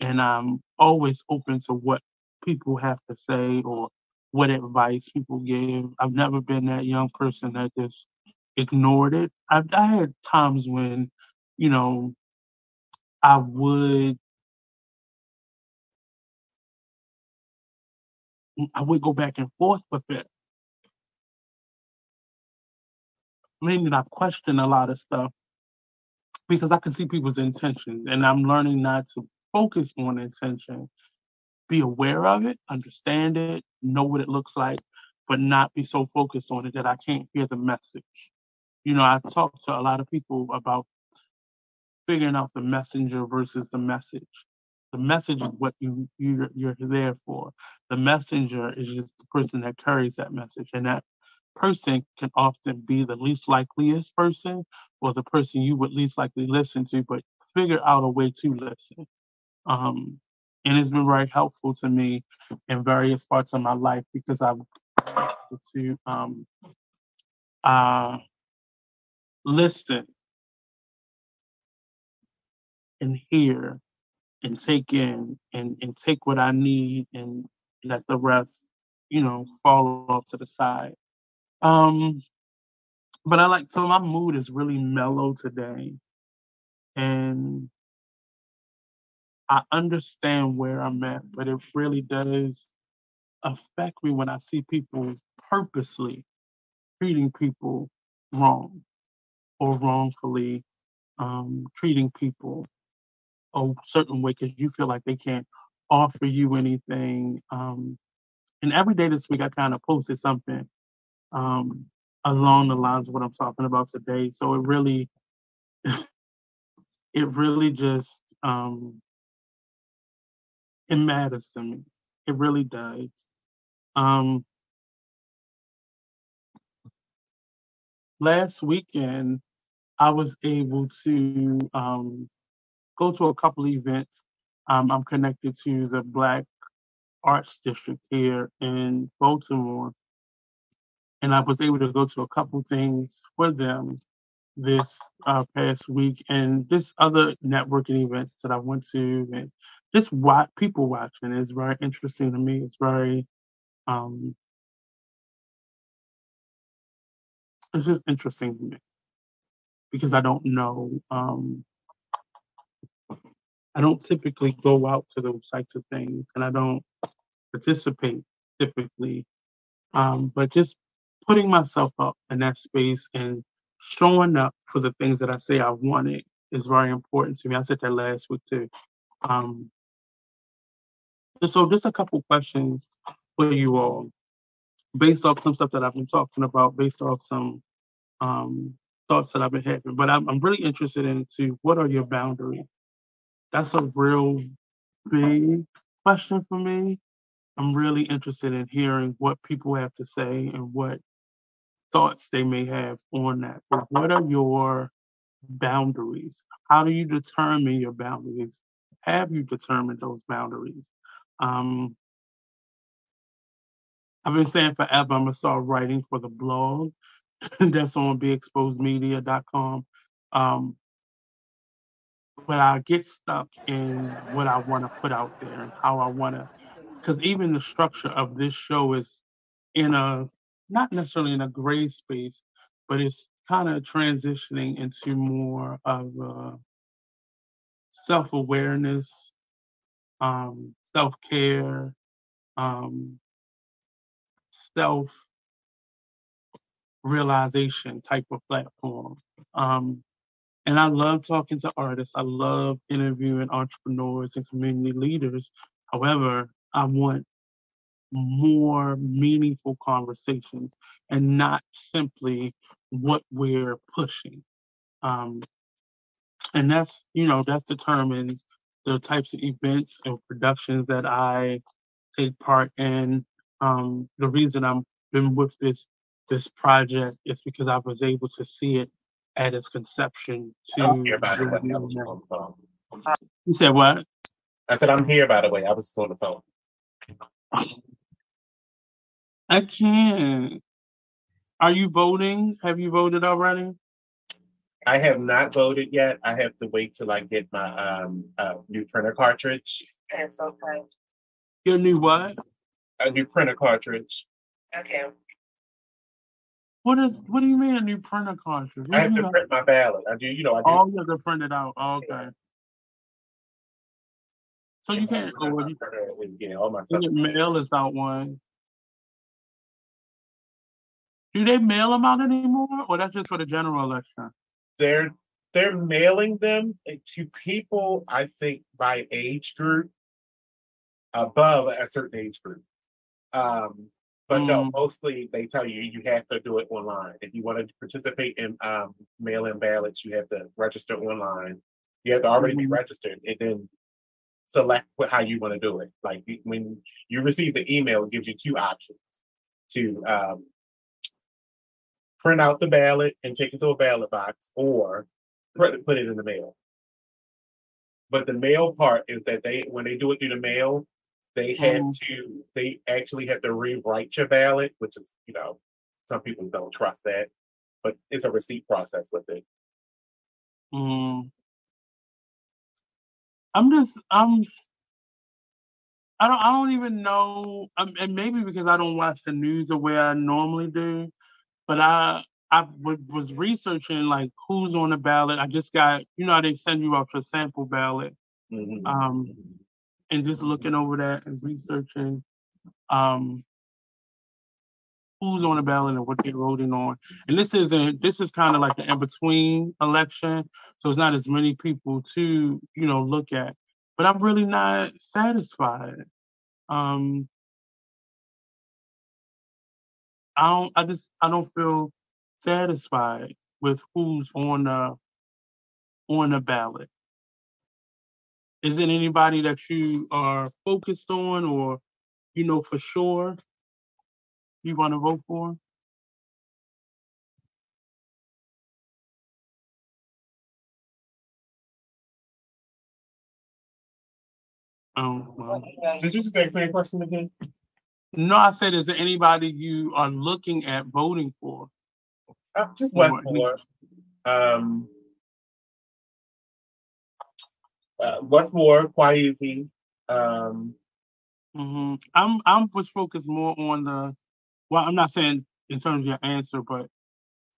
And I'm always open to what people have to say or what advice people give. I've never been that young person that just ignored it. I, I had times when, you know, I would I would go back and forth with it. Meaning I question a lot of stuff because I can see people's intentions and I'm learning not to focus on intention. Be aware of it, understand it, know what it looks like, but not be so focused on it that I can't hear the message. You know, I talk to a lot of people about figuring out the messenger versus the message. The message is what you you you're there for. The messenger is just the person that carries that message, and that person can often be the least likeliest person or the person you would least likely listen to, but figure out a way to listen. Um, and it's been very helpful to me in various parts of my life because I've to um, uh, listen and hear and take in and, and take what I need and let the rest, you know, fall off to the side. Um, but I like so my mood is really mellow today. And I understand where I'm at, but it really does affect me when I see people purposely treating people wrong or wrongfully um, treating people a certain way because you feel like they can't offer you anything. Um, and every day this week, I kind of posted something um, along the lines of what I'm talking about today. So it really, *laughs* it really just, um, it matters to me. It really does. Um, last weekend, I was able to um, go to a couple events. Um, I'm connected to the Black Arts District here in Baltimore, and I was able to go to a couple things for them this uh, past week, and this other networking events that I went to, and just watch people watching is very interesting to me. It's very um, it's just interesting to me because I don't know. Um, I don't typically go out to those types of things, and I don't participate typically. Um, but just putting myself up in that space and showing up for the things that I say I wanted is very important to me. I said that last week too. Um, so just a couple questions for you all, based off some stuff that I've been talking about, based off some um, thoughts that I've been having. But I'm, I'm really interested into what are your boundaries? That's a real big question for me. I'm really interested in hearing what people have to say and what thoughts they may have on that. But what are your boundaries? How do you determine your boundaries? Have you determined those boundaries? Um, I've been saying forever I'm gonna start writing for the blog *laughs* that's on beexposedmedia.com. Um, but I get stuck in what I want to put out there and how I want to, because even the structure of this show is in a not necessarily in a gray space, but it's kind of transitioning into more of self awareness, um, self care, um, self realization type of platform. Um, and I love talking to artists. I love interviewing entrepreneurs and community leaders. However, I want more meaningful conversations and not simply what we're pushing. Um, and that's, you know, that determines the types of events and productions that I take part in. Um, the reason I'm been with this this project is because I was able to see it at its conception to I'm here, by the way. I was on the phone. you said what? I said, I'm here, by the way. I was on the phone. I can't. Are you voting? Have you voted already? I have not voted yet. I have to wait till I get my um uh new printer cartridge. That's okay. Your new what? A new printer cartridge. Okay. What is, what do you mean a new printer cartridge? What I have to mean? print my ballot. I do, you know, I do. Oh, you have to print it out. Oh, okay. So you can't, oh, well, you Yeah, all my you stuff. can is- mail out one. Do they mail them out anymore, or that's just for the general election? They're, they're mailing them to people, I think, by age group. Above a certain age group. Um, but no, Mm. mostly they tell you, you have to do it online. If you want to participate in, um, mail-in ballots, you have to register online. You have to already be Mhm. registered and then select what, how you want to do it. Like when you receive the email, it gives you two options to, um, print out the ballot and take it to a ballot box or put, put it in the mail. But the mail part is that they, when they do it through the mail, they have Mhm. to, they actually have to rewrite your ballot, which is, you know, some people don't trust that. But it's a receipt process with it. Mm. I'm just I'm I don't I don't even know um, and maybe because I don't watch the news the way I normally do, but I I w- was researching like who's on the ballot. I just got you know they send you out your sample ballot Mhm. um and just looking over that and researching um who's on the ballot and what they're voting on. And this isn't this is kind of like an in-between election, so it's not as many people to, you know, look at. But I'm really not satisfied. Um I don't I just I don't feel satisfied with who's on the on the ballot. Is it anybody that you are focused on or you know for sure you want to vote for? Um, well, Did you just ask me a question again? No, I said, is there anybody you are looking at voting for? Uh, just Or- Wes Moore. Um. Uh, Westmore, Kweisi, um, hmm I'm I'm was focused more on the. Well, I'm not saying in terms of your answer, but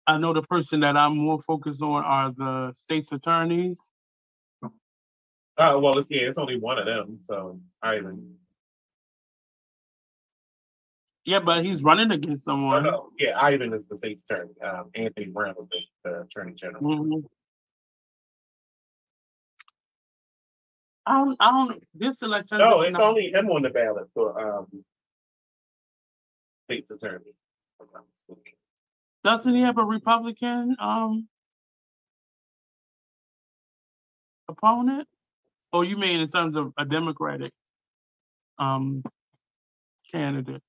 I know the person that I'm more focused on are the state's attorneys. uh, well, it's, yeah, it's only one of them, so I even, Yeah, but he's running against oh, someone. no, yeah, Ivan is the state's attorney, um, Anthony Brown is the, the attorney general. Mhm. I don't, I don't, this election. No, it's not- only him on the ballot for, um, state's attorney. if I'm not mistaken. Doesn't he have a Republican, um, opponent? Or you mean in terms of a Democratic, um, candidate?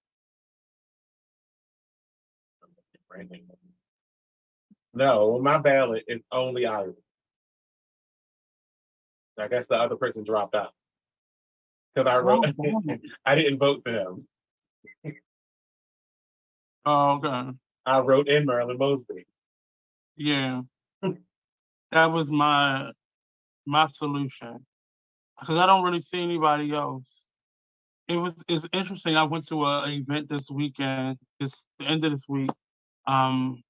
No, my ballot, is only Ivan. I guess the other person dropped out. Cause I wrote, oh, *laughs* I didn't vote for them. Oh, okay. I wrote in Marilyn Mosby. Yeah. that was my my solution. Because I don't really see anybody else. It was it's interesting. I went to a, a event this weekend, this the end of this week, um,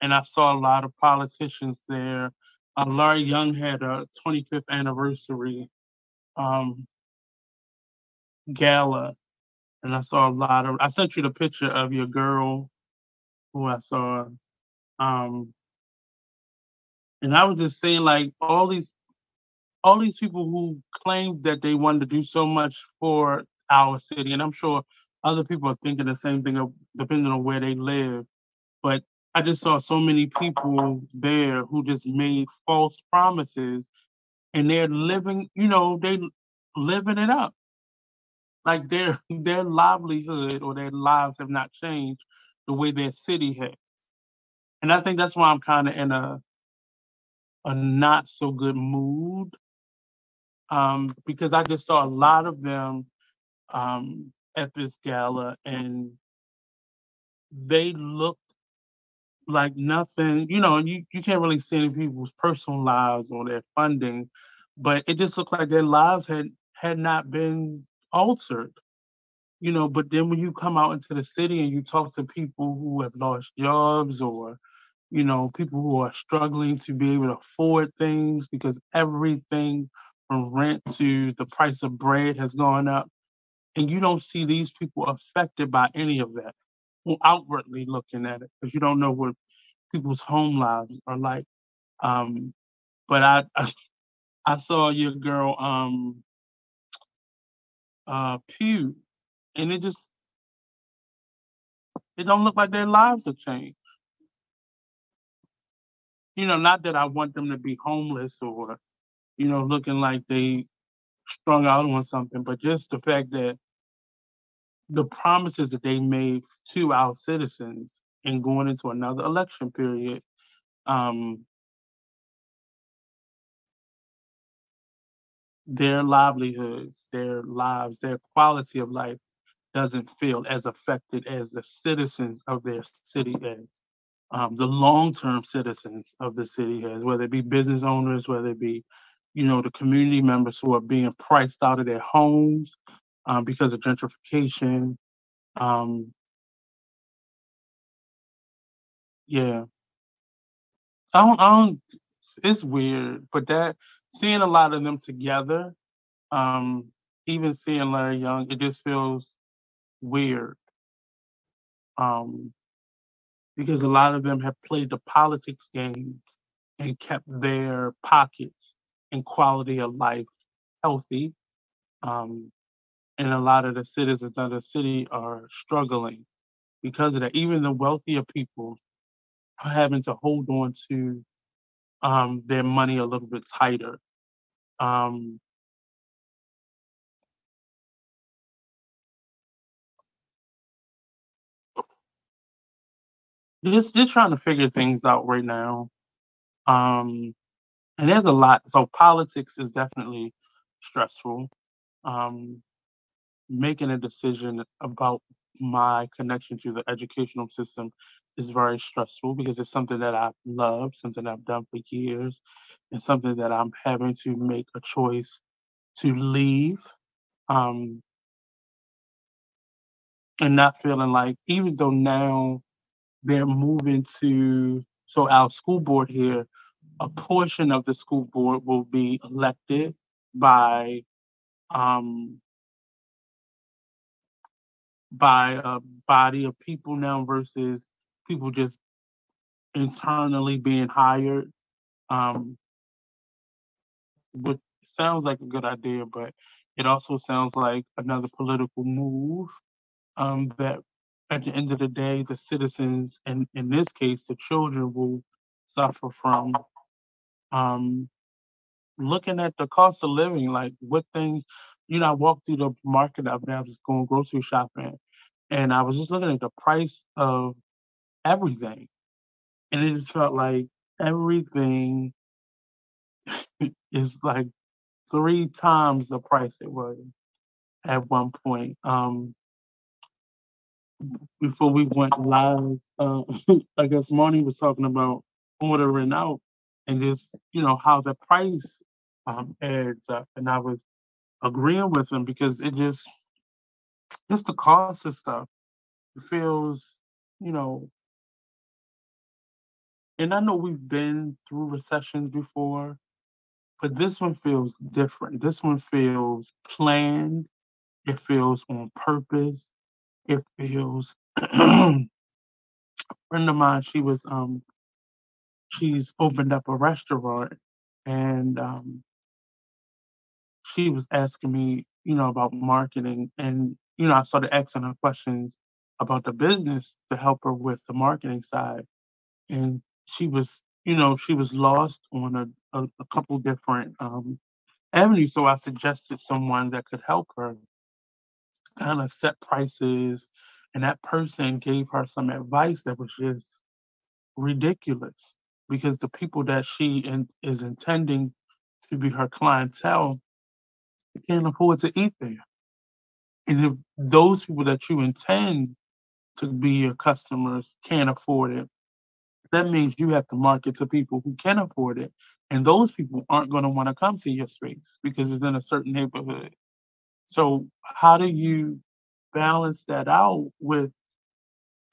and I saw a lot of politicians there. Uh, Larry Young had a 25th anniversary um, gala, and I saw a lot of. I sent you the picture of your girl, who I saw. Um, and I was just saying, like all these, all these people who claimed that they wanted to do so much for our city, and I'm sure other people are thinking the same thing, depending on where they live. But I just saw so many people there who just made false promises, and they're living, you know, they living it up. Like their *laughs* their livelihood or their lives have not changed the way their city has. And I think that's why I'm kind of in a a not so good mood um, because I just saw a lot of them um, at this gala and they looked like nothing, you know, you, you can't really see any people's personal lives or their funding, but it just looked like their lives had had not been altered. you know, but then when you come out into the city and you talk to people who have lost jobs or, you know, people who are struggling to be able to afford things because everything from rent to the price of bread has gone up. And you don't see these people affected by any of that, outwardly looking at it, because you don't know what people's home lives are like. Um, but I, I, I saw your girl, um, uh, Pugh, and it just, it don't look like their lives have changed. You know, not that I want them to be homeless or, you know, looking like they strung out on something, but just the fact that the promises that they made to our citizens and going into another election period, um, their livelihoods, their lives, their quality of life doesn't feel as affected as the citizens of their city as. Um, the long-term citizens of the city has, whether it be business owners, whether it be, you know, the community members who are being priced out of their homes um, because of gentrification. Um, yeah, I don't, I don't. It's weird, but that seeing a lot of them together, um, even seeing Larry Young, it just feels weird. Um, because a lot of them have played the politics games and kept their pockets and quality of life healthy. Um, and a lot of the citizens of the city are struggling because of that. Even the wealthier people are having to hold on to um, their money a little bit tighter. Um, just just trying to figure things out right now. Um, and there's a lot. So politics is definitely stressful. Um, making a decision about my connection to the educational system is very stressful because it's something that I love, something I've done for years, and something that I'm having to make a choice to leave. Um, and not feeling like, even though now they're moving to, so our school board here, a portion of the school board will be elected by um, by a body of people now versus people just internally being hired. Um, which sounds like a good idea, but it also sounds like another political move um, that at the end of the day, the citizens, and in this case, the children will suffer from um, looking at the cost of living, like what things, you know, I walked through the market up there, I was going grocery shopping, and I was just looking at the price of everything. And it just felt like everything *laughs* is like three times the price it was at one point. Um, before we went live, uh, *laughs* I guess Marnie was talking about ordering out and just, you know, how the price um, adds up. And I was agreeing with him because it just, just the cost of stuff It feels, you know, and I know we've been through recessions before, but this one feels different. This one feels planned. It feels on purpose. It feels. *clears throat* a friend of mine, she was um, she's opened up a restaurant, and um, she was asking me, you know, about marketing, and you know, I started asking her questions about the business to help her with the marketing side, and she was, you know, she was lost on a, a, a couple different um, avenues. So I suggested someone that could help her kind of set prices, and that person gave her some advice that was just ridiculous because the people that she in, is intending to be her clientele can't afford to eat there. And if those people that you intend to be your customers can't afford it, that means you have to market to people who can afford it. And those people aren't going to want to come to your space because it's in a certain neighborhood. So, how do you balance that out with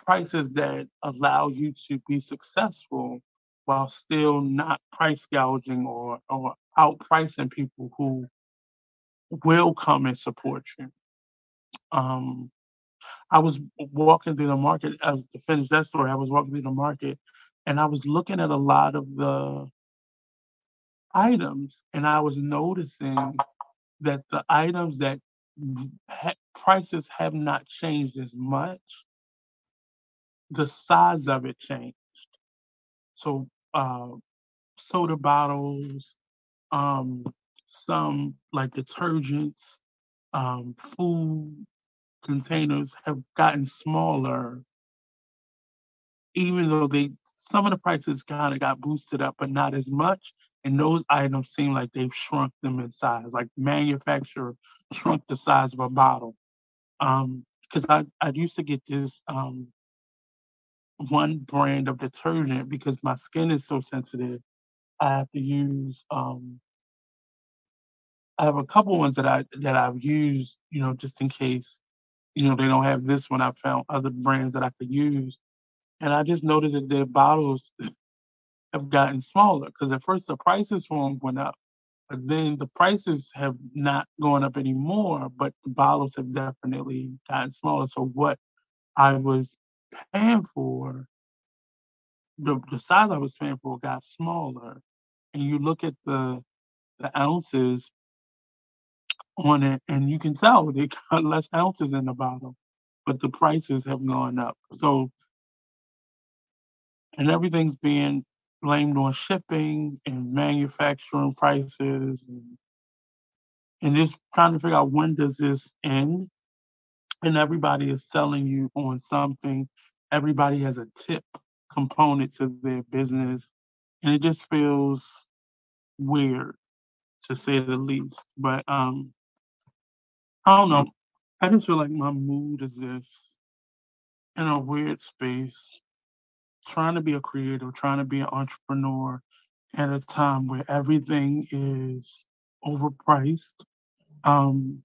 prices that allow you to be successful while still not price gouging or, or outpricing people who will come and support you. Um, I was walking through the market as to finish that story. I was walking through the market and I was looking at a lot of the items and I was noticing that the items that ha- prices have not changed as much, the size of it changed. So, uh, soda bottles, um, some like detergents, um, food containers have gotten smaller, even though they some of the prices kind of got boosted up, but not as much. And those items seem like they've shrunk them in size. Like manufacturer *laughs* shrunk the size of a bottle. Um, because I, I used to get this um one brand of detergent because my skin is so sensitive. I have to use um I have a couple ones that I that I've used, you know, just in case, you know, they don't have this one. I found other brands that I could use. And I just noticed that their bottles *laughs* have gotten smaller because at first the prices for them went up, but then the prices have not gone up anymore, but the bottles have definitely gotten smaller. So what I was paying for, the, the size I was paying for got smaller. And you look at the the ounces on it, and you can tell they *laughs* got less ounces in the bottle, but the prices have gone up. So, and everything's being blamed on shipping and manufacturing prices, and, and just trying to figure out when does this end. And everybody is selling you on something. Everybody has a tip component to their business, and it just feels weird to say the least. But um, I don't know. I just feel like my mood is just in a weird space, trying to be a creator, trying to be an entrepreneur at a time where everything is overpriced, um,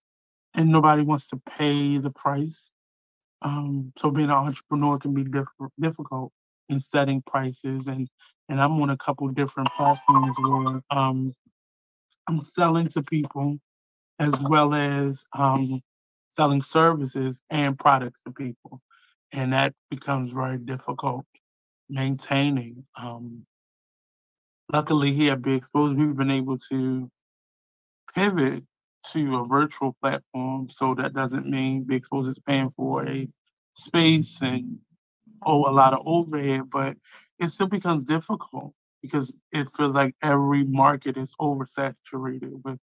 and nobody wants to pay the price. Um, so being an entrepreneur can be diff- difficult in setting prices, and and I'm on a couple different platforms where um, I'm selling to people as well as um, selling services and products to people. And that becomes very difficult maintaining. Um, luckily, here at Be Exposed, we've been able to pivot to a virtual platform. So that doesn't mean Be Exposed is paying for a space and oh, a lot of overhead, but it still becomes difficult because it feels like every market is oversaturated with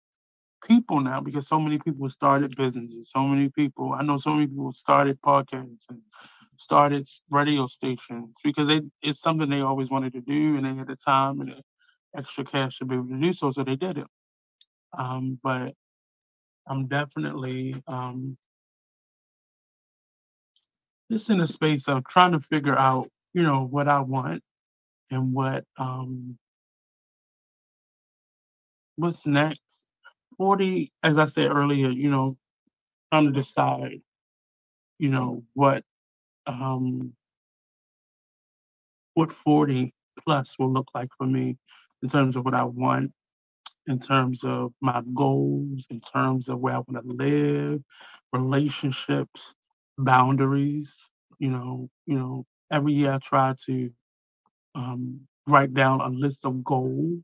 people now because so many people started businesses. So many people, I know so many people started podcasts and started radio stations because they it's something they always wanted to do and they had the time and the extra cash to be able to do so, so they did it. Um, but I'm definitely um, just in a space of trying to figure out, you know, what I want and what um, what's next 40, as I said earlier, you know, trying to decide, you know, what um what 40 plus will look like for me in terms of what I want, in terms of my goals, in terms of where I want to live, relationships, boundaries. You know, you know, every year I try to um, write down a list of goals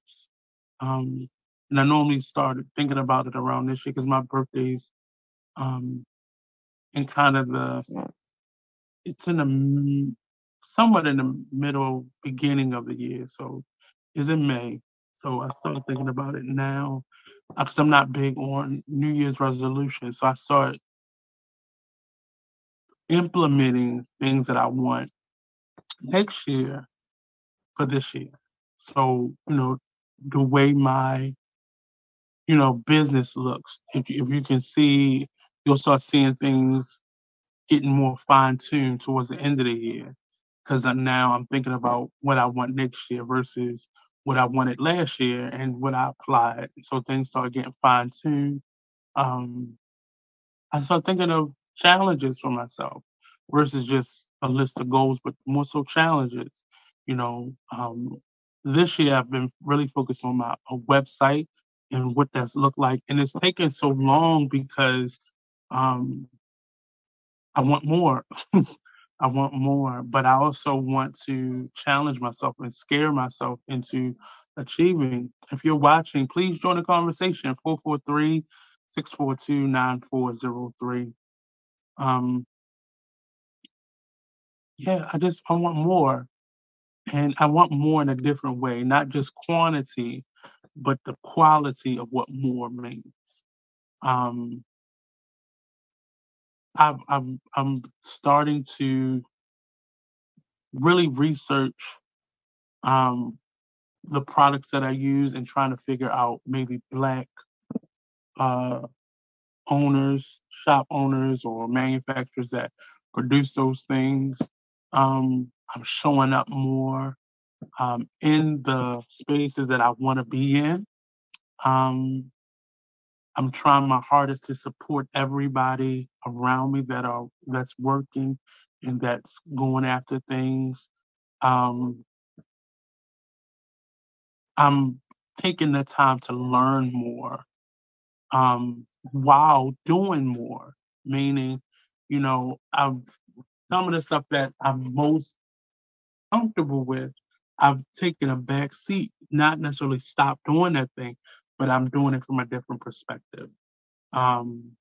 um, and I normally started thinking about it around this year because my birthday's um in kind of the it's in the somewhat in the middle beginning of the year, so it's in May. So I started thinking about it now because I'm not big on New Year's resolutions. So I started implementing things that I want next year for this year. So you know the way my you know, business looks. If you, if you can see, you'll start seeing things getting more fine tuned towards the end of the year. Because now I'm thinking about what I want next year versus what I wanted last year and what I applied. So things start getting fine tuned. Um, I start thinking of challenges for myself versus just a list of goals, but more so challenges. You know, um, this year I've been really focused on my website and what that's looked like, and it's taken so long because um, I want more. *laughs* I want more, but I also want to challenge myself and scare myself into achieving. If you're watching, please join the conversation 443 642 9403. Um, yeah, I just I want more. And I want more in a different way, not just quantity, but the quality of what more means. Um, I'm I'm I'm starting to really research um, the products that I use and trying to figure out maybe black uh, owners, shop owners, or manufacturers that produce those things. Um, I'm showing up more um, in the spaces that I want to be in. Um, I'm trying my hardest to support everybody around me that are that's working and that's going after things. Um, I'm taking the time to learn more um, while doing more. Meaning, you know, I've some of the stuff that I'm most comfortable with, I've taken a back seat, not necessarily stopped doing that thing, but I'm doing it from a different perspective. Um,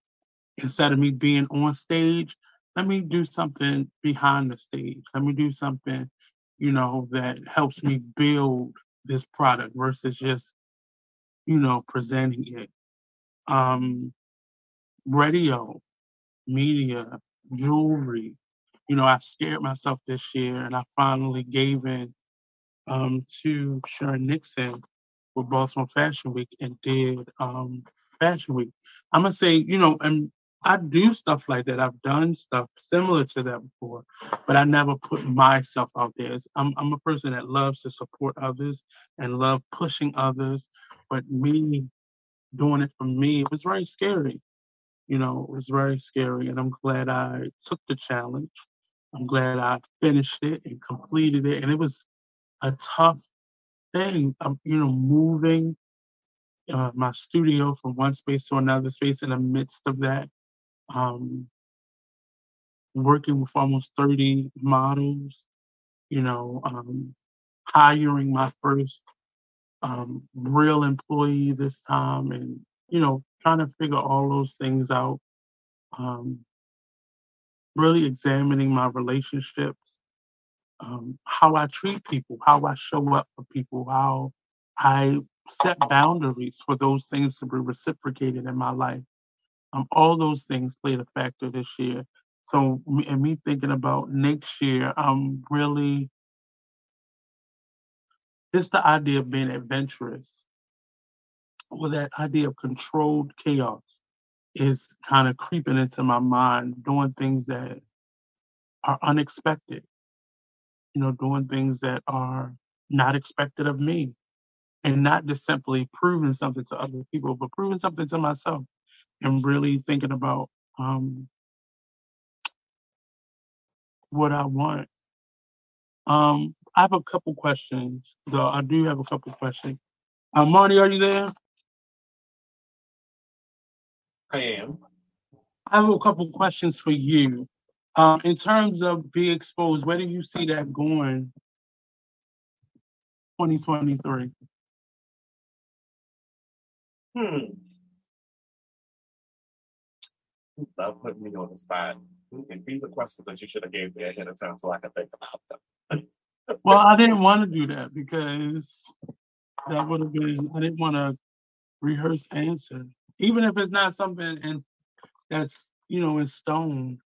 instead of me being on stage, let me do something behind the stage. Let me do something, you know, that helps me build this product versus just, you know, presenting it. Um, radio, media, jewelry. You know, I scared myself this year and I finally gave in um, to Sharon Nixon with Baltimore Fashion Week and did um, Fashion Week. I'm gonna say, you know, and I do stuff like that. I've done stuff similar to that before, but I never put myself out there. I'm I'm a person that loves to support others and love pushing others, but me doing it for me, it was very scary. You know, it was very scary, and I'm glad I took the challenge. I'm glad I finished it and completed it, and it was a tough thing. I'm, you know, moving uh, my studio from one space to another space in the midst of that. Um, working with almost 30 models, you know, um, hiring my first um, real employee this time and, you know, trying to figure all those things out. Um, really examining my relationships, um, how I treat people, how I show up for people, how I set boundaries for those things to be reciprocated in my life. Um, all those things played a factor this year. So, and me thinking about next year, I'm really just the idea of being adventurous, or that idea of controlled chaos, is kind of creeping into my mind, doing things that are unexpected, you know, doing things that are not expected of me and not just simply proving something to other people, but proving something to myself and really thinking about um, what I want. Um, I have a couple questions, though. I do have a couple questions. Uh, Marty, are you there? I am. I have a couple questions for you. Um, in terms of being exposed, where do you see that going 2023? Hmm. Love putting me on the spot. And these are questions that you should have gave me ahead of time so I could think about them. well, I didn't *laughs* want to do that because that would have been I didn't want to rehearse answer. Even if it's not something and that's you know in stone.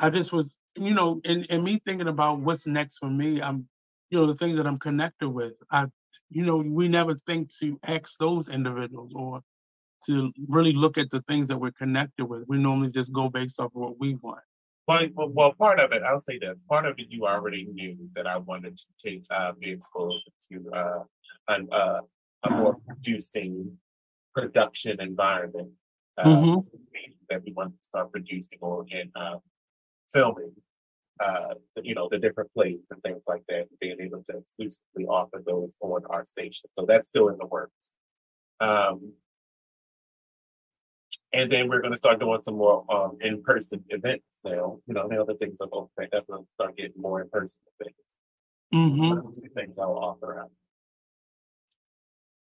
I just was, you know, and, and me thinking about what's next for me, I'm you know, the things that I'm connected with. I you know, we never think to ask those individuals or to really look at the things that we're connected with. We normally just go based off of what we want. Well, well, part of it, I'll say this. Part of it, you already knew that I wanted to take uh, be exposed to uh, an, uh, a more producing production environment. uh, Mhm. that we want to start producing or and um, filming. Uh, you know the different plays and things like that, being able to exclusively offer those on our station. So that's still in the works. Um, and then we're going to start doing some more um, in-person events now. You know, now that things are open, we're definitely start getting more in-person events. Mhm. Those two things I'll offer out.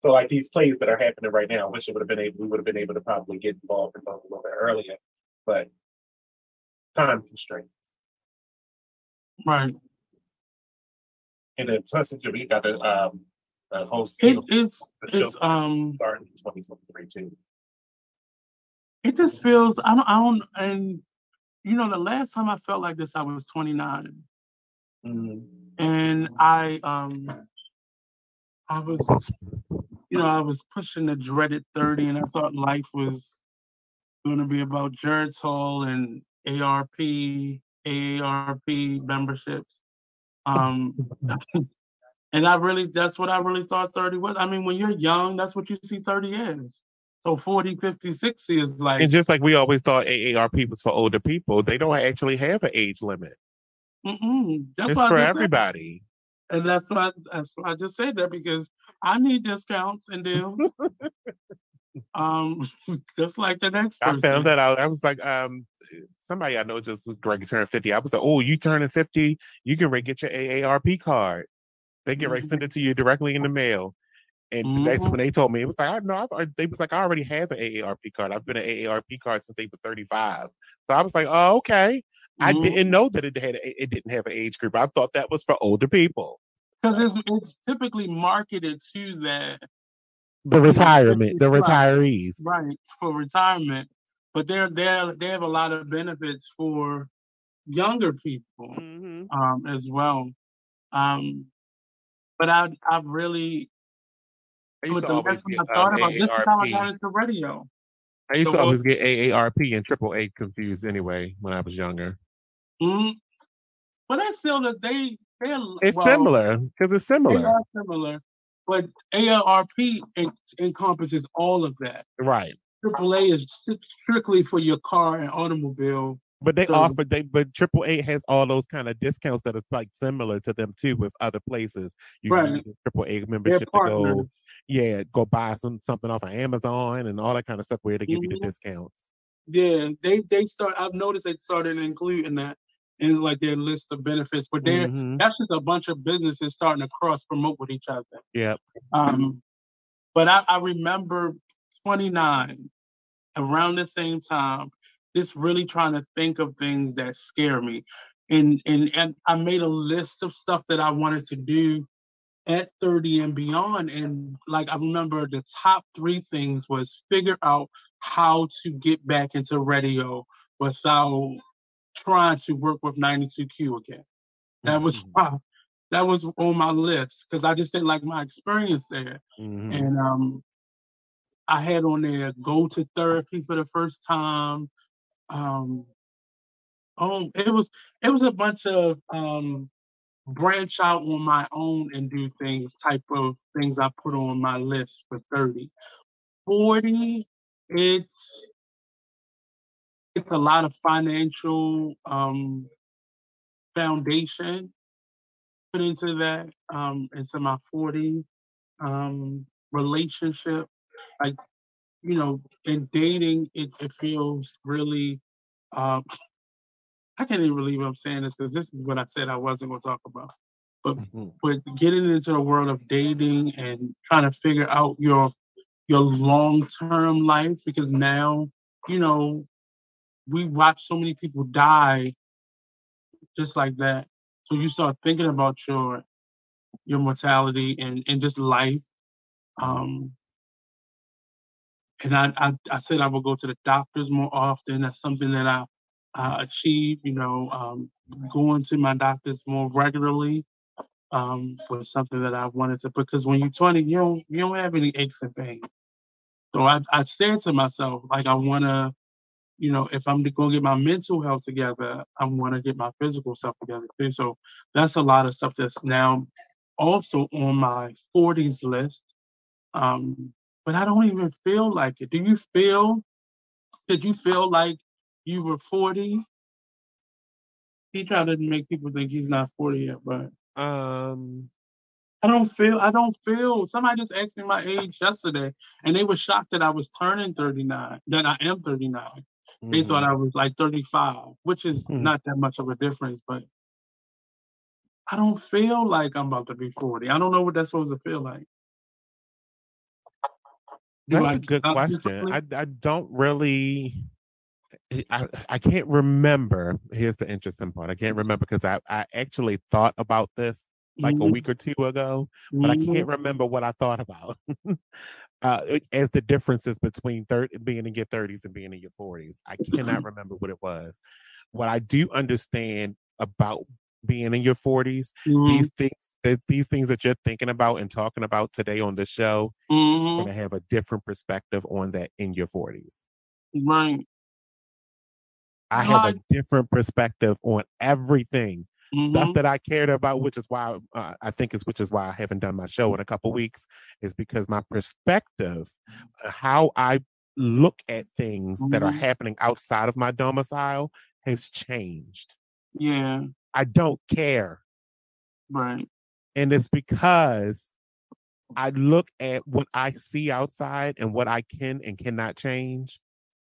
So like these plays that are happening right now, I wish it would have been able, we would have been able to probably get involved in those a little bit earlier, but time constraints. Right. And then plus, since we got the um, the host It is. the show It's um. starting in twenty twenty three too. It just feels. I don't. I don't. And you know, the last time I felt like this, I was 29, and I um. I was, you know, I was pushing the dreaded 30, and I thought life was going to be about Geritol and ARP, AARP memberships. *laughs* Um, and I really, that's what I really thought 30 was. I mean, when you're young, that's what you see 30 is. So 40, 50, 60 is like, And just like we always thought AARP was for older people, they don't actually have an age limit. mm-mm. That's It's for just said- everybody. And that's why that's why I just said that because I need discounts and deals. *laughs* um, *laughs* just like the next Person. I found that out. I was like, um, somebody I know just Greg turned 50. I was like, oh, you turning 50, you can get your AARP card. They get Mhm. send it to you directly in the mail. And that's Mhm. when they told me it was like, I know, I, they was like, I already have an AARP card. I've been an AARP card since they were 35. So I was like, oh, okay. I Mhm. didn't know that it had it didn't have an age group. I thought that was for older people. because it's, it's typically marketed to that The retirement, the retirees. right for retirement, but they're they they have a lot of benefits for younger people Mhm. um, as well. Um, but I I've really I used to always get I thought um, about this is how I got AARP. into radio. I used So to always get AARP and Triple A confused anyway when I was younger. Mhm. But that's still that they they're It's well, similar because it's similar. They similar, are similar, but AARP en- encompasses all of that. right? AAA is strictly for your car and automobile. But they So- offer they but Triple A has all those kind of discounts that are like similar to them too with other places. You Right. can use a Triple A membership to go, yeah, go buy some something off of Amazon and all that kind of stuff where they give you the Mhm. discounts. Yeah, they they start. I've noticed they started including that in like their list of benefits, but they're Mhm. that's just a bunch of businesses starting to cross promote with each other. Yeah. Um, but I, I remember 29 around the same time, just really trying to think of things that scare me. And, and and I made a list of stuff that I wanted to do at 30 and beyond. And like I remember the top three things was figure out how to get back into radio without trying to work with 92Q again. That was Mhm. that was on my list because I just didn't like my experience there. Mhm. And um, I had on there go to therapy for the first time. Um, oh, it was it was a bunch of um, branch out on my own and do things type of things I put on my list for thirty. Forty, it's it's a lot of financial um, foundation put into that um, into my forties um, relationship. Like, you know, in dating, it, it feels really. Um, I can't even believe I'm saying this because this is what I said I wasn't going to talk about. But Mhm. but getting into the world of dating and trying to figure out your your long term life because now you know we watch so many people die just like that. So you start thinking about your your mortality and and just life. Um, and I, I I said I will go to the doctors more often. That's something that I uh, achieve. You know, um, going to my doctors more regularly um, was something that I wanted to because when you're 20, you don't you don't have any aches and pains. So I I said to myself like I want to, you know, if I'm going to get my mental health together, I want to get my physical stuff together too. So that's a lot of stuff that's now also on my 40s list. Um, but I don't even feel like it. Do you feel Did you feel like you were 40? He tried to make people think he's not 40 yet, but Um, I don't feel I don't feel somebody just asked me my age yesterday and they were shocked that I was turning 39, that I am 39. They thought mhm. I was like 35, which is Mhm. not that much of a difference, but I don't feel like I'm about to be 40. I don't know what that's supposed to feel like. That's I a good question. I I don't really. I- I I can't remember. Here's the interesting part. I can't remember because I I actually thought about this like a Mhm, week or two ago, but I mhm. can't remember what I thought about. *laughs* uh, as the differences between third being in your 30s and being in your 40s. I cannot *laughs* remember what it was. What I do understand about being in your 40s, Mhm, these things that these things that you're thinking about and talking about today on the show, mhm, going to have a different perspective on that in your 40s. Right. I have a different perspective on everything. Stuff mhm, that I cared about, which is why uh, I think is which is why I haven't done my show in a couple weeks, is because my perspective, uh, how I look at things that are mhm. happening outside of my domicile, has changed. Yeah, I don't care, right. and it's because I look at what I see outside and what I can and cannot change,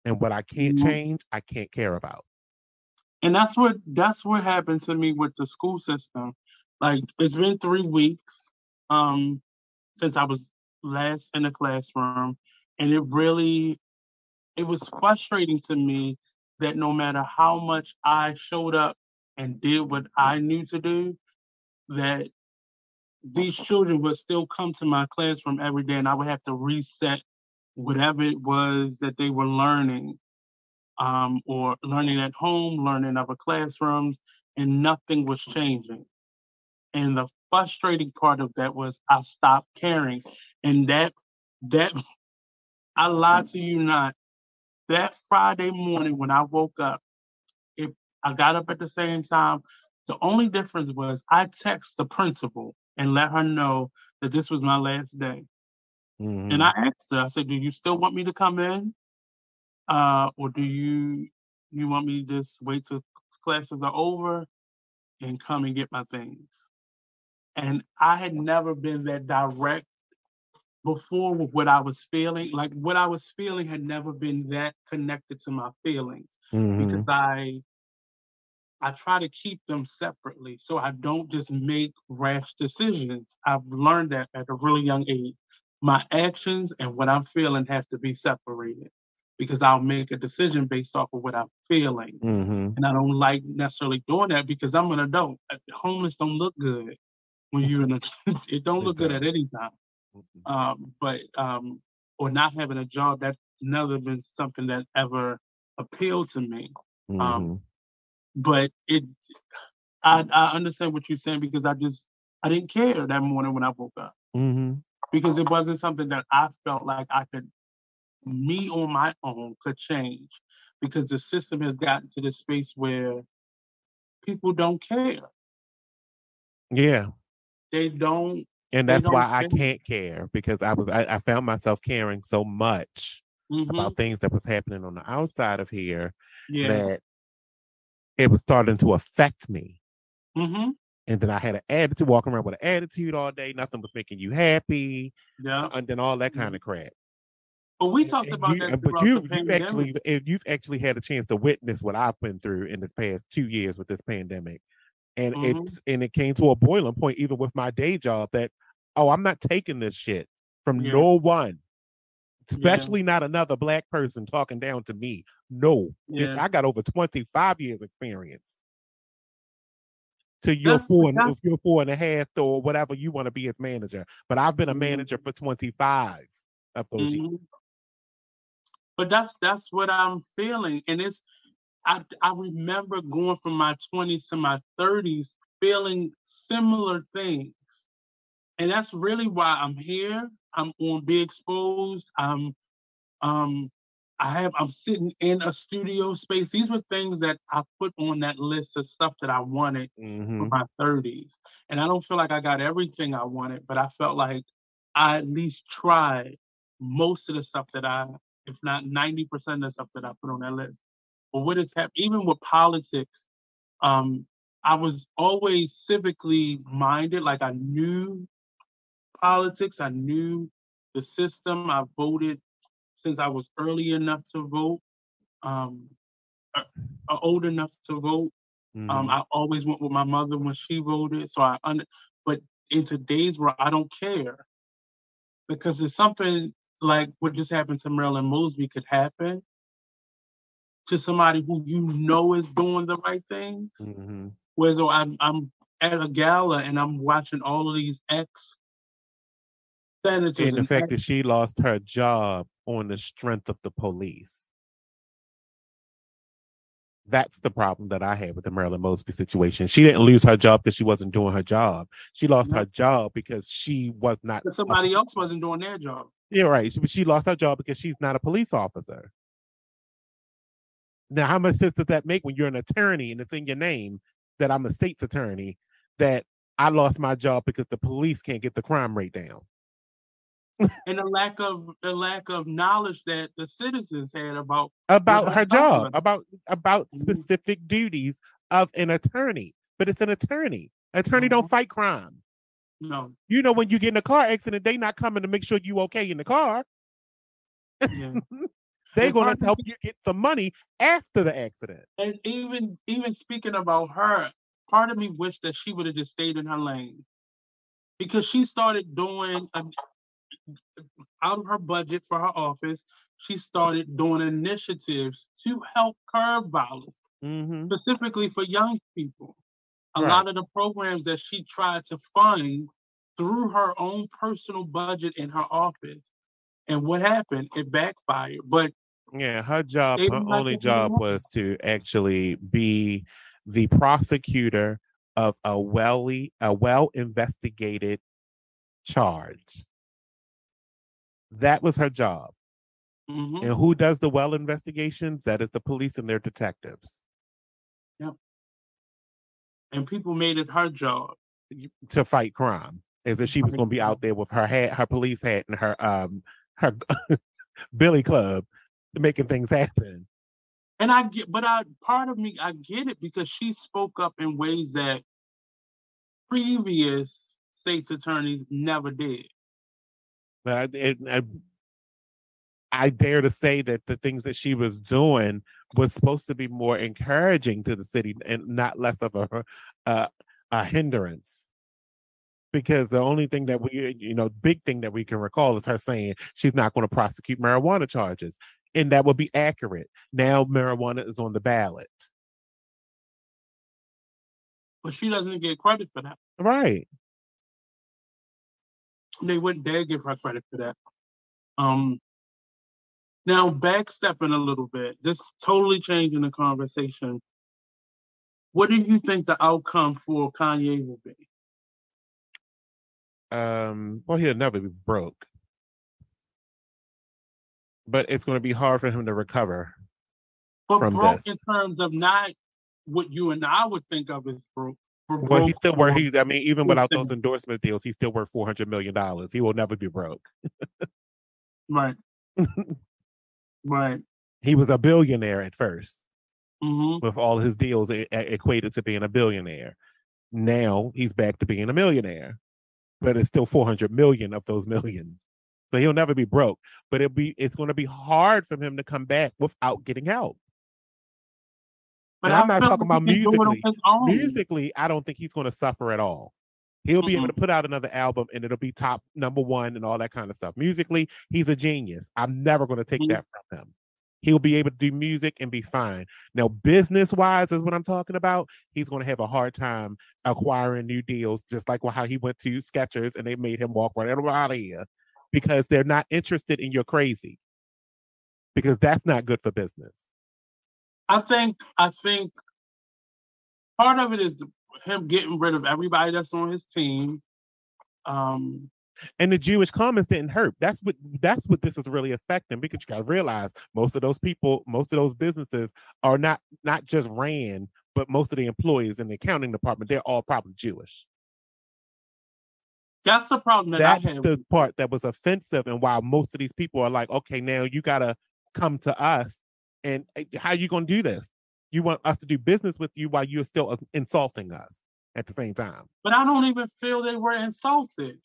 and what I can't Mhm. change, I can't care about. And that's what that's what happened to me with the school system. Like it's been three weeks um since I was last in the classroom, and it really it was frustrating to me that no matter how much I showed up and did what I knew to do, that these children would still come to my classroom every day and I would have to reset whatever it was that they were learning um, or learning at home, learning other classrooms, and nothing was changing. And the frustrating part of that was I stopped caring. And that that *laughs* I lied to you not. That Friday morning when I woke up, I got up at the same time. The only difference was I text the principal and let her know that this was my last day. Mhm. And I asked her, I said, Do you still want me to come in? Uh, or do you you want me to just wait till classes are over and come and get my things? And I had never been that direct before with what I was feeling. Like what I was feeling had never been that connected to my feelings because Mhm. I I try to keep them separately so I don't just make rash decisions. I've learned that at a really young age. My actions and what I'm feeling have to be separated because I'll make a decision based off of what I'm feeling. Mhm. And I don't like necessarily doing that because I'm an adult. Uh, Homeless don't look good when you're in a *laughs* it don't look good at any time. Mhm. Um, but um or not having a job that's never been something that ever appealed to me. Um, Mhm. But it I I understand what you're saying because I just I didn't care that morning when I woke up Mhm. because it wasn't something that I felt like I could me on my own could change because the system has gotten to this space where people don't care. Yeah. They don't And that's don't why I can't care because I was I, I found myself caring so much Mhm. about things that was happening on the outside of here Yeah. that it was starting to affect me. Mhm. And then I had an attitude, walking around with an attitude all day. Nothing was making you happy, Yeah. and then all that Mhm. kind of crap. But we talked and about you, that. But you, the you've actually, if you've actually had a chance to witness what I've been through in this past two years with this pandemic, and Mhm. it and it came to a boiling point, even with my day job, that oh, I'm not taking this shit from Yeah. no one, Yeah. especially not another black person talking down to me. No, bitch, I got over 25 years experience. To your That's four and your four and a half or whatever you want to be as manager, but I've been a Mhm. manager for 25 of those years. Mhm. But that's that's what I'm feeling, and it's I I remember going from my 20s to my 30s feeling similar things, and that's really why I'm here. I'm on Be Exposed. I'm um I have I'm sitting in a studio space. These were things that I put on that list of stuff that I wanted for Mhm. my 30s, and I don't feel like I got everything I wanted, but I felt like I at least tried most of the stuff that I if not 90% of the stuff that I put on that list. But what has happened, even with politics, um, I was always civically minded. Like I knew politics, I knew the system. I voted since I was early enough to vote, um, uh, uh, old enough to vote. Um, Mhm. I always went with my mother when she voted, so I under. But in today's world, I don't care because it's something like what just happened to Marilyn Mosby could happen to somebody who you know is doing the right things. Mhm. Whereas though I'm I'm at a gala and I'm watching all of these ex senators and the and fact that she lost her job on the strength of the police. That's the problem that I had with the Marilyn Mosby situation. She didn't lose her job because she wasn't doing her job. She lost No. her job because she was not. somebody else wasn't doing their job. Yeah, right. She, she lost her job because she's not a police officer. Now, how much sense does that make when you're an attorney and it's in your name that I'm a state's attorney that I lost my job because the police can't get the crime rate down? And the lack of the lack of knowledge that the citizens had about about her job, about about Mhm. specific duties of an attorney. But it's an attorney. Attorney don't Mhm. fight crime. No. You know, when you get in a car accident, they not coming to make sure you okay in the car. yeah. *laughs* They And gonna help you get the money after the accident. and even even speaking about her, part of me wished that she would have just stayed in her lane because she started doing a, out of her budget for her office. She started doing initiatives to help curb violence, hmm specifically for young people. A Right. lot of the programs that she tried to fund through her own personal budget in her office. And what happened? It backfired. But Yeah, her job, her only job was to actually be the prosecutor of a welly, a well investigated charge. That was her job. mhm. And who does the well investigations? That is the police and their detectives Yep. and people made it her job. to fight crime. As if she was going to be out there with her hat, her police hat, and her um her *laughs* billy club, making things happen. And I get, but I part of me I get it because she spoke up in ways that previous state's attorneys never did. But I, it, I, I dare to say that the things that she was doing was supposed to be more encouraging to the city and not less of a uh, a hindrance. Because the only thing that we, you know, big thing that we can recall is her saying she's not going to prosecute marijuana charges, and that would be accurate. Now marijuana is on the ballot, But she doesn't get credit for that. right? They wouldn't dare give her credit for that. Um now backstepping a little bit, this totally changing the conversation. What do you think the outcome for Kanye will be? Um, well, he'll never be broke, but it's going to be hard for him to recover But From broke this. in terms of not what you and I would think of as broke. But Well, he still worth. He, I mean, even without those endorsement deals, he's still worth four hundred million dollars. He will never be broke. Right. *laughs* right. He was a billionaire at first, hmm with all his deals e- e- equated to being a billionaire. Now he's back to being a millionaire, but it's still four hundred million of those *laughs* millions. So he'll never be broke. But it'll be it's going to be hard for him to come back without getting help. But And I'm not talking about he can do it on musically. musically, I don't think he's going to suffer at all. He'll be able Mm-mm. to put out another album and it'll be top number one and all that kind of stuff. Musically, he's a genius. I'm never going to take Mhm. that from him. He'll be able to do music and be fine. Now, business wise, is what I'm talking about. He's going to have a hard time acquiring new deals, just like how he went to Skechers and they made him walk right out of here because they're not interested in your crazy. Because that's not good for business. I think I think part of it is the, him getting rid of everybody that's on his team. Um, and the Jewish comments didn't hurt. That's what that's what this is really affecting because you got to realize most of those people, most of those businesses are not not just ran, but most of the employees in the accounting department they're all probably Jewish. that's the problem that That's the part that was offensive, and why most of these people are like, okay, now you got to come to us and eh, how you going to do this? You want us to do business with you while you're still uh, insulting us at the same time. But I don't even feel they were insulted.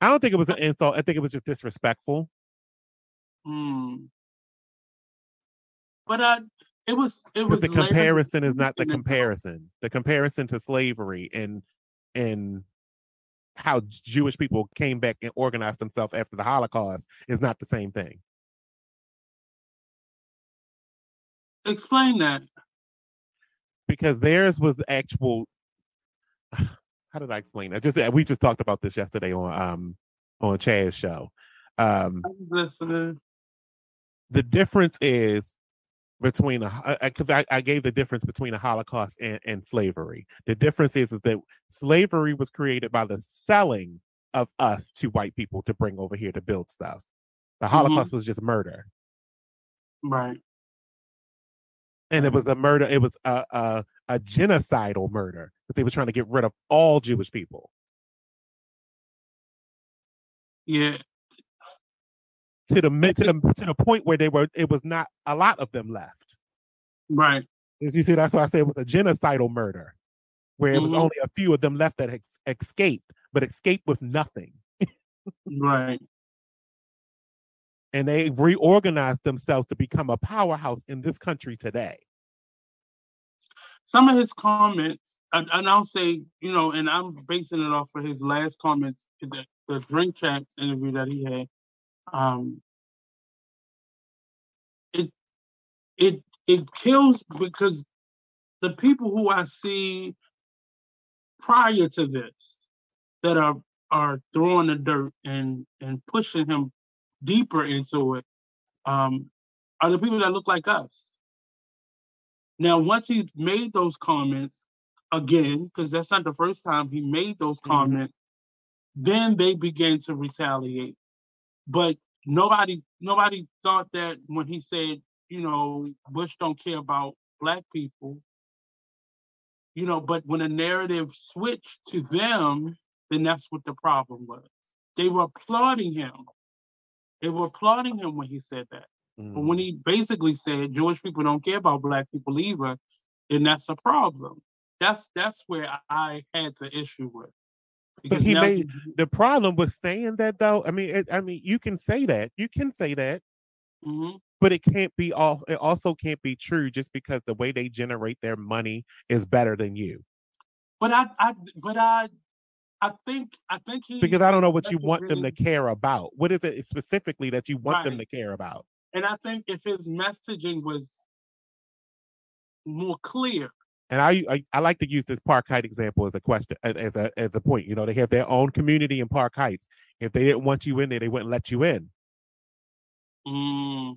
I don't think it was an insult. I think it was just disrespectful. Hmm. But uh, it was it was the later comparison is not the the- comparison. The comparison to slavery and and how Jewish people came back and organized themselves after the Holocaust is not the same thing. Explain that. because theirs was the actual *sighs* how did I explain that? Just we just talked about this yesterday on um on Chaz's show. Um listening. the difference is between a because I, I gave the difference between a Holocaust and, and slavery. The difference is, is that slavery was created by the selling of us to white people to bring over here to build stuff. The Holocaust was just murder. Right. And it was a murder. It was a a, a genocidal murder that they were trying to get rid of all Jewish people. Yeah. to the to the to the point where they were. It was not a lot of them left. Right. As you see, that's why I said it was a genocidal murder, where it was Mhm. only a few of them left that ex- escaped, but escaped with nothing, Right. And they reorganized themselves to become a powerhouse in this country today. Some of his comments, and, and I'll say, you know, and I'm basing it off of his last comments, the, the Drink Champs interview that he had. Um, it it it kills because the people who I see prior to this that are are throwing the dirt and and pushing him deeper into it um, are the people that look like us. Now, once he made those comments again, because that's not the first time he made those Mhm. comments, then they began to retaliate. But nobody, nobody thought that when he said, you know, Bush don't care about black people, you know, but when the narrative switched to them, then that's what the problem was. They were applauding him. They were applauding him when he said that. But when he basically said Jewish people don't care about black people either, then that's a problem. That's that's where I had the issue with. Because he now made- the problem with saying that, though, I mean, it, I mean, you can say that, you can say that, Mhm. but it can't be all. It also can't be true just because the way they generate their money is better than you. But I, I, but I, I think, I think he. Because I don't know what you want them to care about. What is it specifically that you want them to care about? And I think if his messaging was more clear, And I, I I like to use this Park Heights example as a question as, as a as a point. You know, they have their own community in Park Heights. If they didn't want you in there, they wouldn't let you in. mm,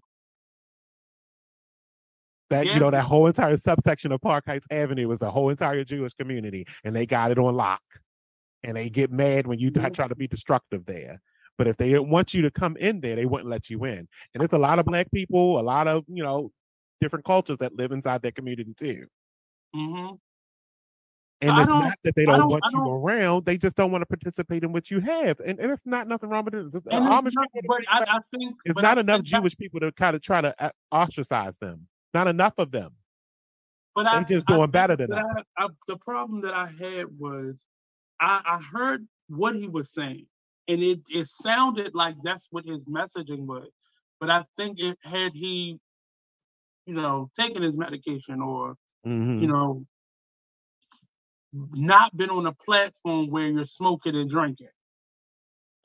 That Yeah. you know that whole entire subsection of Park Heights Avenue was the whole entire Jewish community, and they got it on lock. And they get mad when you try Mhm. try to be destructive there. But if they didn't want you to come in there, they wouldn't let you in. And it's a lot of black people, a lot of you know different cultures that live inside that community too. hmm And I it's don't- that they don't don't- want you don't- around; they just don't want to participate in what you have. And, and it's not nothing wrong with it. It's- Amish not, people, I, I think it's not enough that- Jewish people to kind of try to uh, ostracize them. Not enough of them. But I, They just doing better than that us. The problem that I had was I, I heard what he was saying, and it, it sounded like that's what his messaging was. But I think it had he, you know, taken his medication or Mhm. you know, not been on a platform where you're smoking and drinking,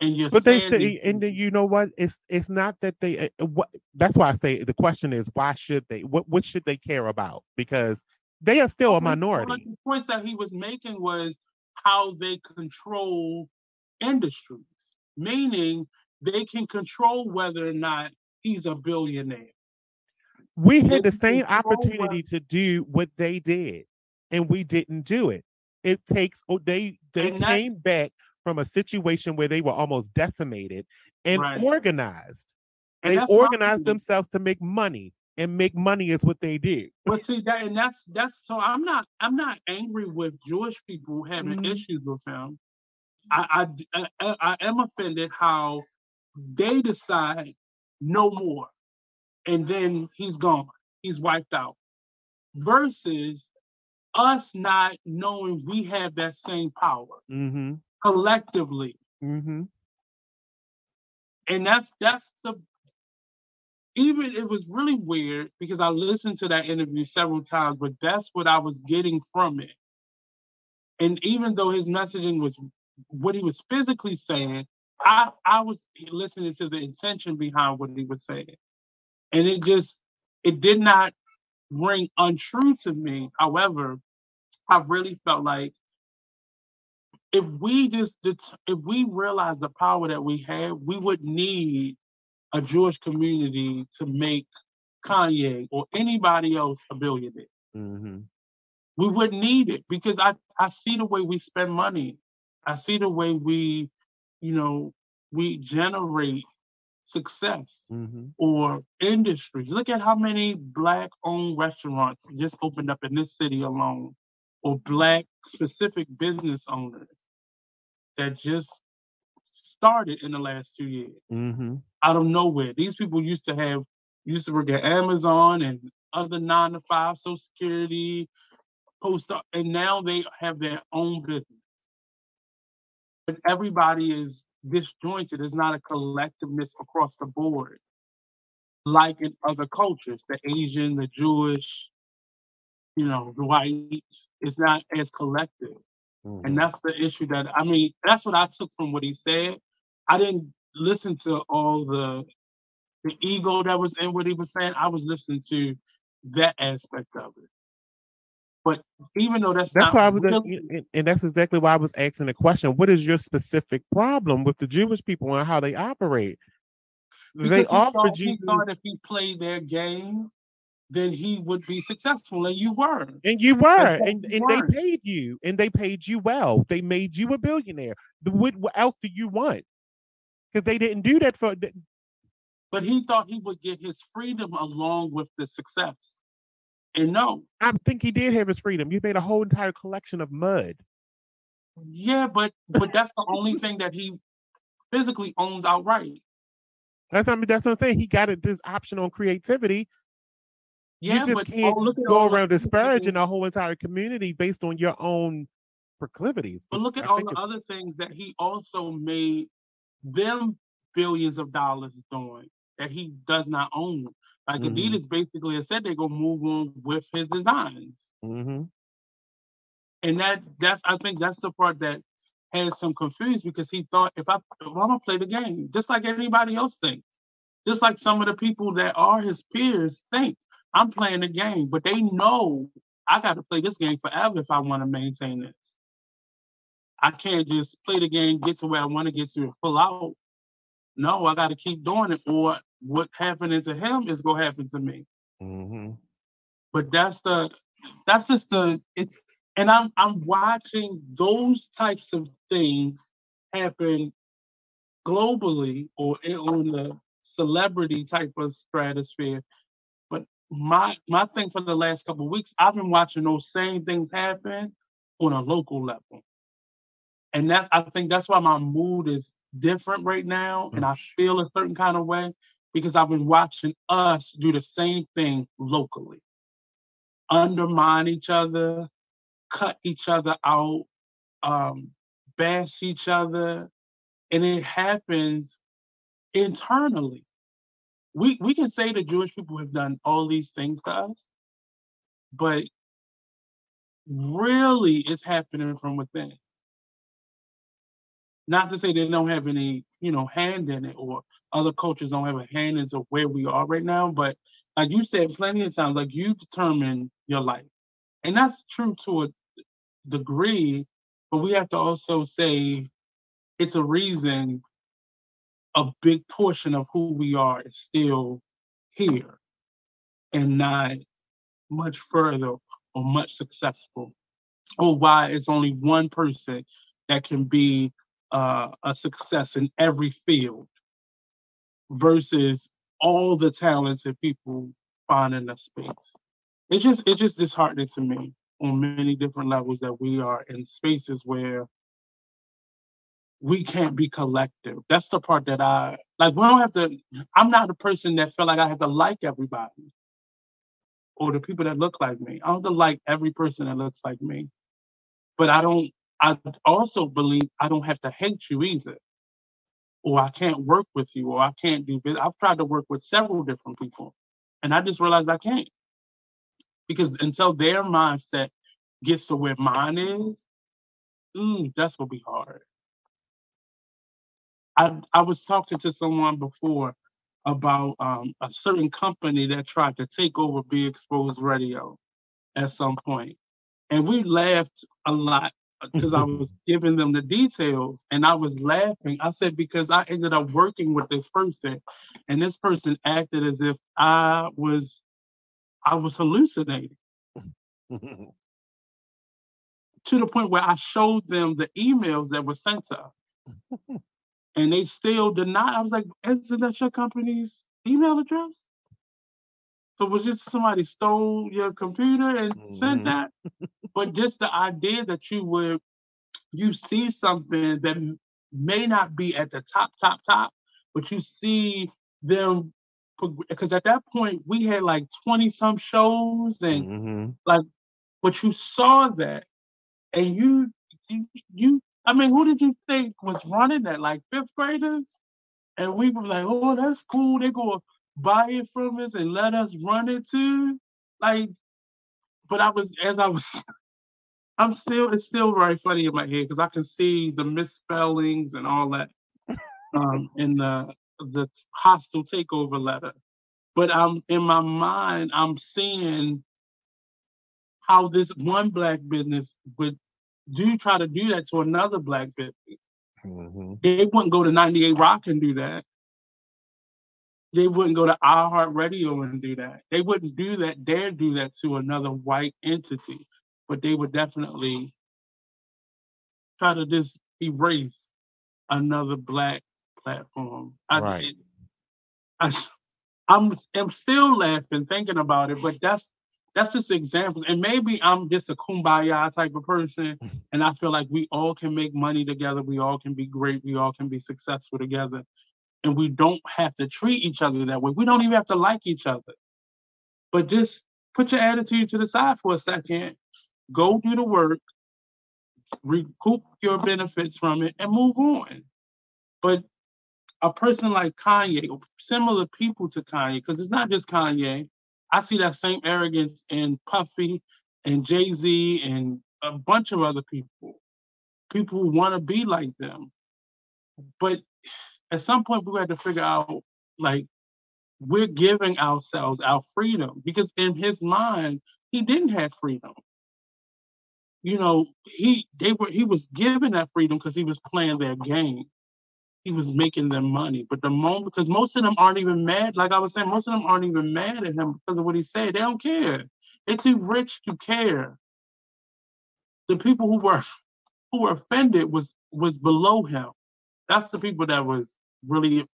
and you're. But they still, and you know what? It's it's not that they. uh, What that's why I say the question is why should they? What what should they care about? Because they are still a minority. The points that he was making was how they control industries, meaning they can control whether or not he's a billionaire. We they had the same opportunity to do what they did, and we didn't do it. It takes. Oh, they they And that- came back from a situation where they were almost decimated and Right. organized. And they organized themselves to make money, and make money is what they did. But see that, and that's that's so I'm not I'm not angry with Jewish people having Mhm. issues with him. I, I I I am offended how they decide no more. and then he's gone. He's wiped out. Versus us not knowing we have that same power Mm-hmm. collectively. Mm-hmm. And that's that's the even it was really weird because I listened to that interview several times, but that's what I was getting from it. And even though his messaging was what he was physically saying, I I was listening to the intention behind what he was saying. And it just it did not ring untrue to me. However, I really felt like if we just if we realize the power that we have, we would need a Jewish community to make Kanye or anybody else a billionaire. Mm-hmm. We wouldn't need it because I, I see the way we spend money. I see the way we, you know, we generate success Mm-hmm. or industries. Look at how many black owned restaurants just opened up in this city alone, or black specific business owners that just started in the last two years Mm-hmm. out of nowhere. These people used to have used to work at Amazon and other nine to five, Social Security, post and now they have their own business. But everybody is disjointed. It's not a collectiveness across the board, like in other cultures, the Asian, the Jewish, you know, the whites. It's not as collective. Mm-hmm. And that's the issue that I mean, that's what I took from what he said. I didn't listen to all the the ego that was in what he was saying. I was listening to that aspect of it. But even though that's, That's not why I was, really- and, that's exactly why I was asking the question: What is your specific problem with the Jewish people and how they operate? they he offered you, thought if he played their game, then he would be successful, and you were. and you were, That's and, and they paid you, and they paid you well. They made you a billionaire. What, what else do you want? Because they didn't do that for. But he thought he would get his freedom along with the success. And no, I think he did have his freedom. You made a whole entire collection of mud. yeah, but but that's the only *laughs* thing that he physically owns outright. That's I mean, that's what I'm saying. He got it this option on creativity. Yeah, you just but can't oh, go around disparaging a whole entire community based on your own proclivities. But look at I all the other things that he also made them billions of dollars doing that he does not own. Like Mhm. Adidas basically has said they're gonna move on with his designs. Mhm. And that that's I think that's the part that has some confused because he thought if I well, I'm gonna play the game, just like anybody else thinks. Just like some of the people that are his peers think, I'm playing the game, but they know I gotta play this game forever if I want to maintain this. I can't just play the game, get to where I want to get to and pull out. No, I gotta keep doing it, or what happening to him is gonna happen to me Mhm. but that's the that's just the it, and i'm i'm watching those types of things happen globally or on the celebrity type of stratosphere my my thing for the last couple of weeks i've been watching those same things happen on a local level. And that's i think that's why my mood is different right now and i feel a certain kind of way because i've been watching us do the same thing locally. Undermine each other, cut each other out, um, bash each other, and it happens internally. We we can say the Jewish people have done all these things to us, but really it's happening from within. Not to say they don't have any, you know, hand in it or other cultures don't have a hand into where we are right now, but like you said plenty of times, like you determine your life. And that's true to a degree, but we have to also say it's a reason a big portion of who we are is still here and not much further or much successful. Or why it's only one person that can be uh, a success in every field versus all the talented people find in the space. It's just it's just disheartening to me on many different levels that we are in spaces where we can't be collective. That's the part that I like. We don't have to. I'm not a person that feel like I have to like everybody or the people that look like me. I don't have to like every person that looks like me, but I don't. I also believe I don't have to hate you either, or I can't work with you, or I can't do. business. I've tried to work with several different people, and I just realized I can't because until their mindset gets to where mine is, mm, that's gonna be hard. I I was talking to someone before about um, a certain company that tried to take over Be Exposed Radio at some point, and we laughed a lot because I was *laughs* giving them the details, and I was laughing. I said because I ended up working with this person, and this person acted as if I was I was hallucinating *laughs* to the point where I showed them the emails that were sent to us. *laughs* and they still deny. I was like, isn't that your company's email address? So was just somebody stole your computer and mm-hmm. sent that? but just the idea that you would you see something that may not be at the top, top, top, but you see them because at that point we had like 20 some shows and mm-hmm. like but you saw that and you you you I mean, who did you think was running that? Like fifth graders? And we were like, oh, that's cool. They go buy it from us and let us run it too. Like, but I was as I was *laughs* I'm still it's still very funny in my head because I can see the misspellings and all that um in the the hostile takeover letter. But I'm in my mind, I'm seeing how this one black business would do try to do that to another black business. Mm-hmm. They wouldn't go to 98 Rock and do that. They wouldn't go to iHeartRadio and do that. They wouldn't do that, dare do that to another white entity. But they would definitely try to just erase another black platform. Right. I, I, I'm I'm still laughing thinking about it, but that's that's just examples. And maybe I'm just a kumbaya type of person, *laughs* mm-hmm. and I feel like we all can make money together. We all can be great. We all can be successful together, and we don't have to treat each other that way. We don't even have to like each other. But just put your attitude to the side for a second. Go do the work, recoup your benefits from it, and move on. But a person like Kanye, or similar people to Kanye, because it's not just Kanye, I see that same arrogance in Puffy and Jay Z and a bunch of other people, people who want to be like them. But at some point, we have to figure out like we're giving ourselves our freedom because in his mind, he didn't have freedom. You know, he they were he was given that freedom because he was playing their game he was making them money. But the moment, because most of them aren't even mad, like I was saying, most of them aren't even mad at him because of what he said. They don't care. They're too rich to care. The people who were who were offended was was below him. That's the people that was really,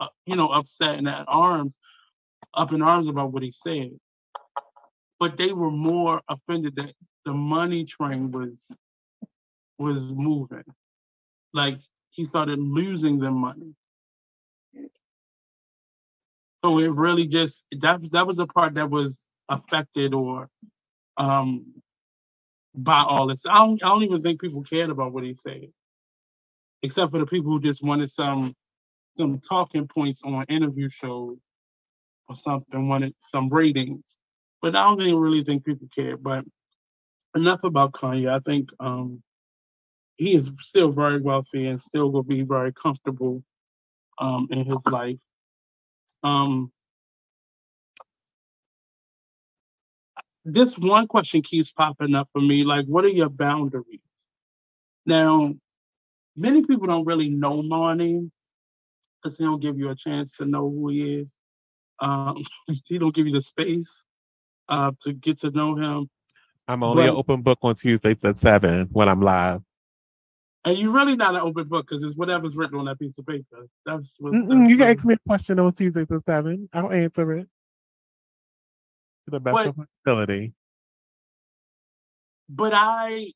uh, you know, upset and at arms, up in arms about what he said. But they were more offended that the money train was was moving. Like he started losing them money. So it really just that that was a part that was affected or um by all this. I don't, I don't even think people cared about what he said, except for the people who just wanted some some talking points on interview shows or something, wanted some ratings. But I don't even really think people cared. But enough about Kanye. I think um, he is still very wealthy and still will be very comfortable um, in his life. Um, this one question keeps popping up for me like, what are your boundaries? Now, many people don't really know Marnie because he don't give you a chance to know who he is. Um, *laughs* he don't give you the space uh, to get to know him. I'm only but, an open book on Tuesdays at seven when I'm live. And you're really not an open book because it's whatever's written on that piece of paper. That's what. That's you can ask me a question on Tuesdays at seven. I'll answer it to the best but, of my ability. But I,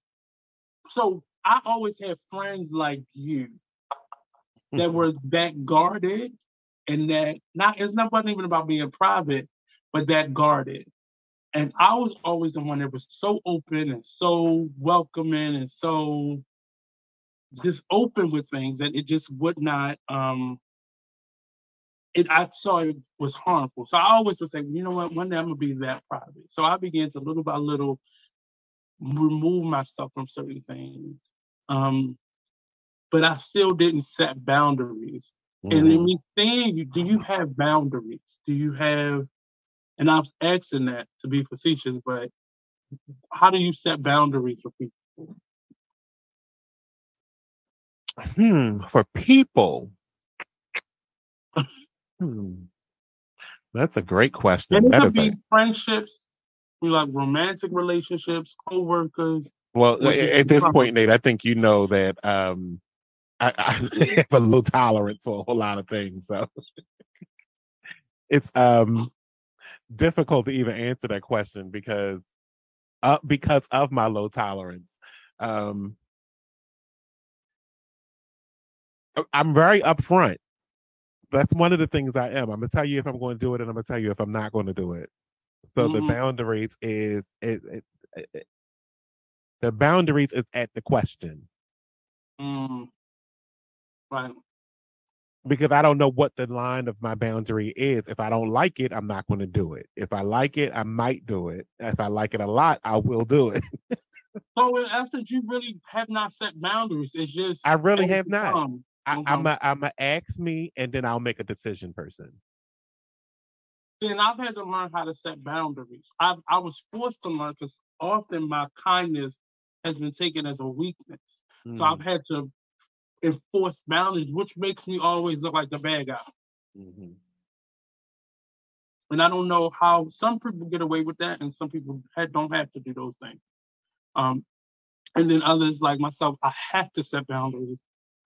so I always had friends like you that Mhm. were that guarded and that not it's not wasn't even about being private, but that guarded. And I was always the one that was so open and so welcoming and so just open with things that it just would not um it I saw it was harmful. So I always would say, you know what, one day I'm gonna be that private. So I began to little by little remove myself from certain things. Um, but I still didn't set boundaries. And Mhm. in me saying you, do you have boundaries? Do you have and I'm asking that to be facetious, but how do you set boundaries for people? Hmm, for people. Hmm. That's a great question. And it could is a, be friendships, know, like romantic relationships, co-workers. well at this point, Nate. I think you know that um, I, I *laughs* have a low tolerance for a whole lot of things, so it's um difficult to even answer that question because uh, because of my low tolerance. Um, I'm very upfront. That's one of the things I am. I'm gonna tell you if I'm going to do it, and I'm gonna tell you if I'm not going to do it. So the Mhm. boundaries is it, it, it, it- the boundaries is at the question Mm. Right. because I don't know what the line of my boundary is. If I don't like it, I'm not going to do it. If I like it, I might do it. If I like it a lot, I will do it. *laughs* So in essence, you really have not set boundaries. It's just I really have not. I, Mhm. I'm a I'm a ask me and then I'll make a decision person. Then I've had to learn how to set boundaries. I I was forced to learn because often my kindness has been taken as a weakness. So Mm, I've had to enforce boundaries, which makes me always look like the bad guy. mhm. And I don't know how some people get away with that, and some people don't have to do those things. Um, and then others like myself, I have to set boundaries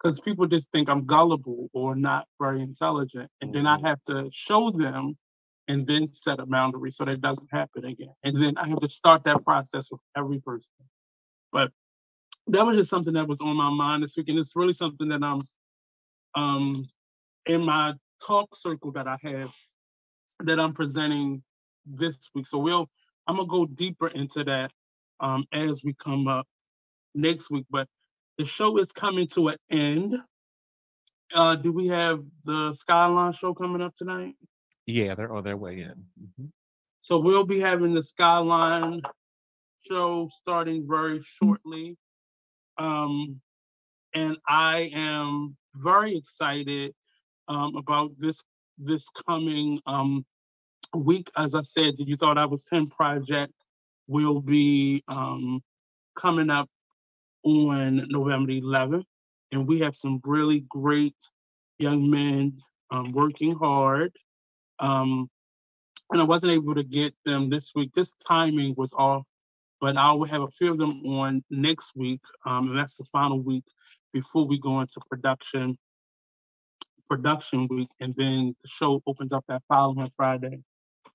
because people just think I'm gullible or not very intelligent, and then I Mhm. have to show them, and then set a boundary so that it doesn't happen again. And then I have to start that process with every person. But that was just something that was on my mind this week, and it's really something that I'm um in my talk circle that I have that I'm presenting this week. So we'll I'm gonna go deeper into that um as we come up next week. But the show is coming to an end. Uh do we have the Skyline show coming up tonight? Yeah, they're on their way in. Mhm. So we'll be having the Skyline show starting very shortly. Um, and I am very excited um, about this this coming um, week. As I said, the You Thought I Was Him project will be um, coming up on November 11th. And we have some really great young men um, working hard. Um, and I wasn't able to get them this week. This timing was off, but I will have a few of them on next week. Um, and that's the final week before we go into production production week, and then the show opens up that following Friday.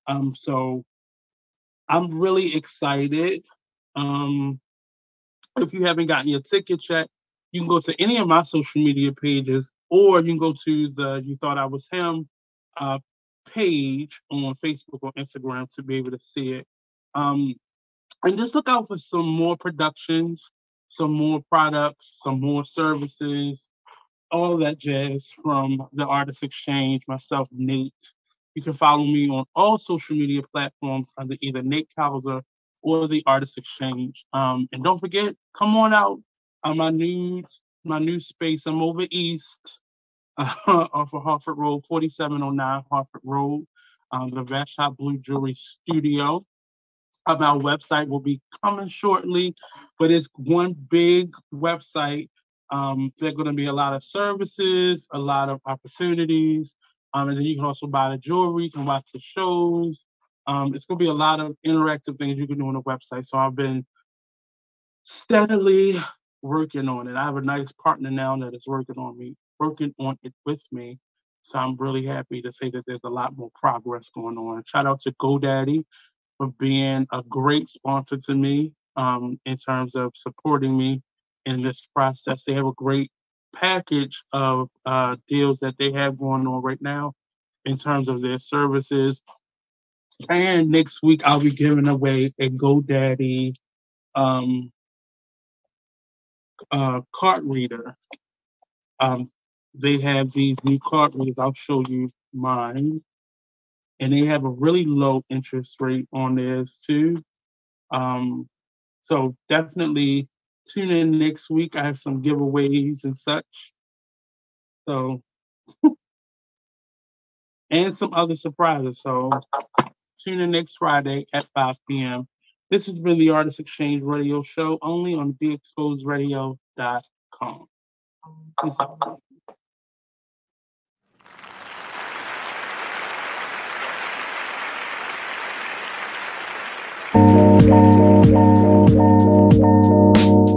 Um, so I'm really excited. Um, if you haven't gotten your ticket yet, you can go to any of my social media pages, or you can go to the You Thought I Was Him uh, page on Facebook or Instagram to be able to see it. Um, and just look out for some more productions, some more products, some more services, all that jazz from the Artist Exchange, myself, Nate. You can follow me on all social media platforms under either Nate Cowser or the Artist Exchange. Um, and don't forget, come on out on my new my new space. I'm over east uh, *laughs* off of Hartford Road, 4709 Hartford Road, um, the Vashon Blue Jewelry Studio. Of our website will be coming shortly, but it's one big website. Um, there's going to be a lot of services, a lot of opportunities, um, and then you can also buy the jewelry, you can watch the shows. Um, it's going to be a lot of interactive things you can do on the website. So I've been steadily working on it. I have a nice partner now that is working on me, working on it with me. So I'm really happy to say that there's a lot more progress going on. Shout out to GoDaddy for being a great sponsor to me um, in terms of supporting me in this process. They have a great package of uh, deals that they have going on right now in terms of their services. And next week, I'll be giving away a GoDaddy um, uh, card reader. Um, they have these new card readers. I'll show you mine. And they have a really low interest rate on theirs too. Um, so definitely tune in next week. I have some giveaways and such. So, *laughs* and some other surprises. So, tune in next Friday at 5 p.m. This has been the Artist Exchange Radio Show only on BeExposedRadio.com. Thank you.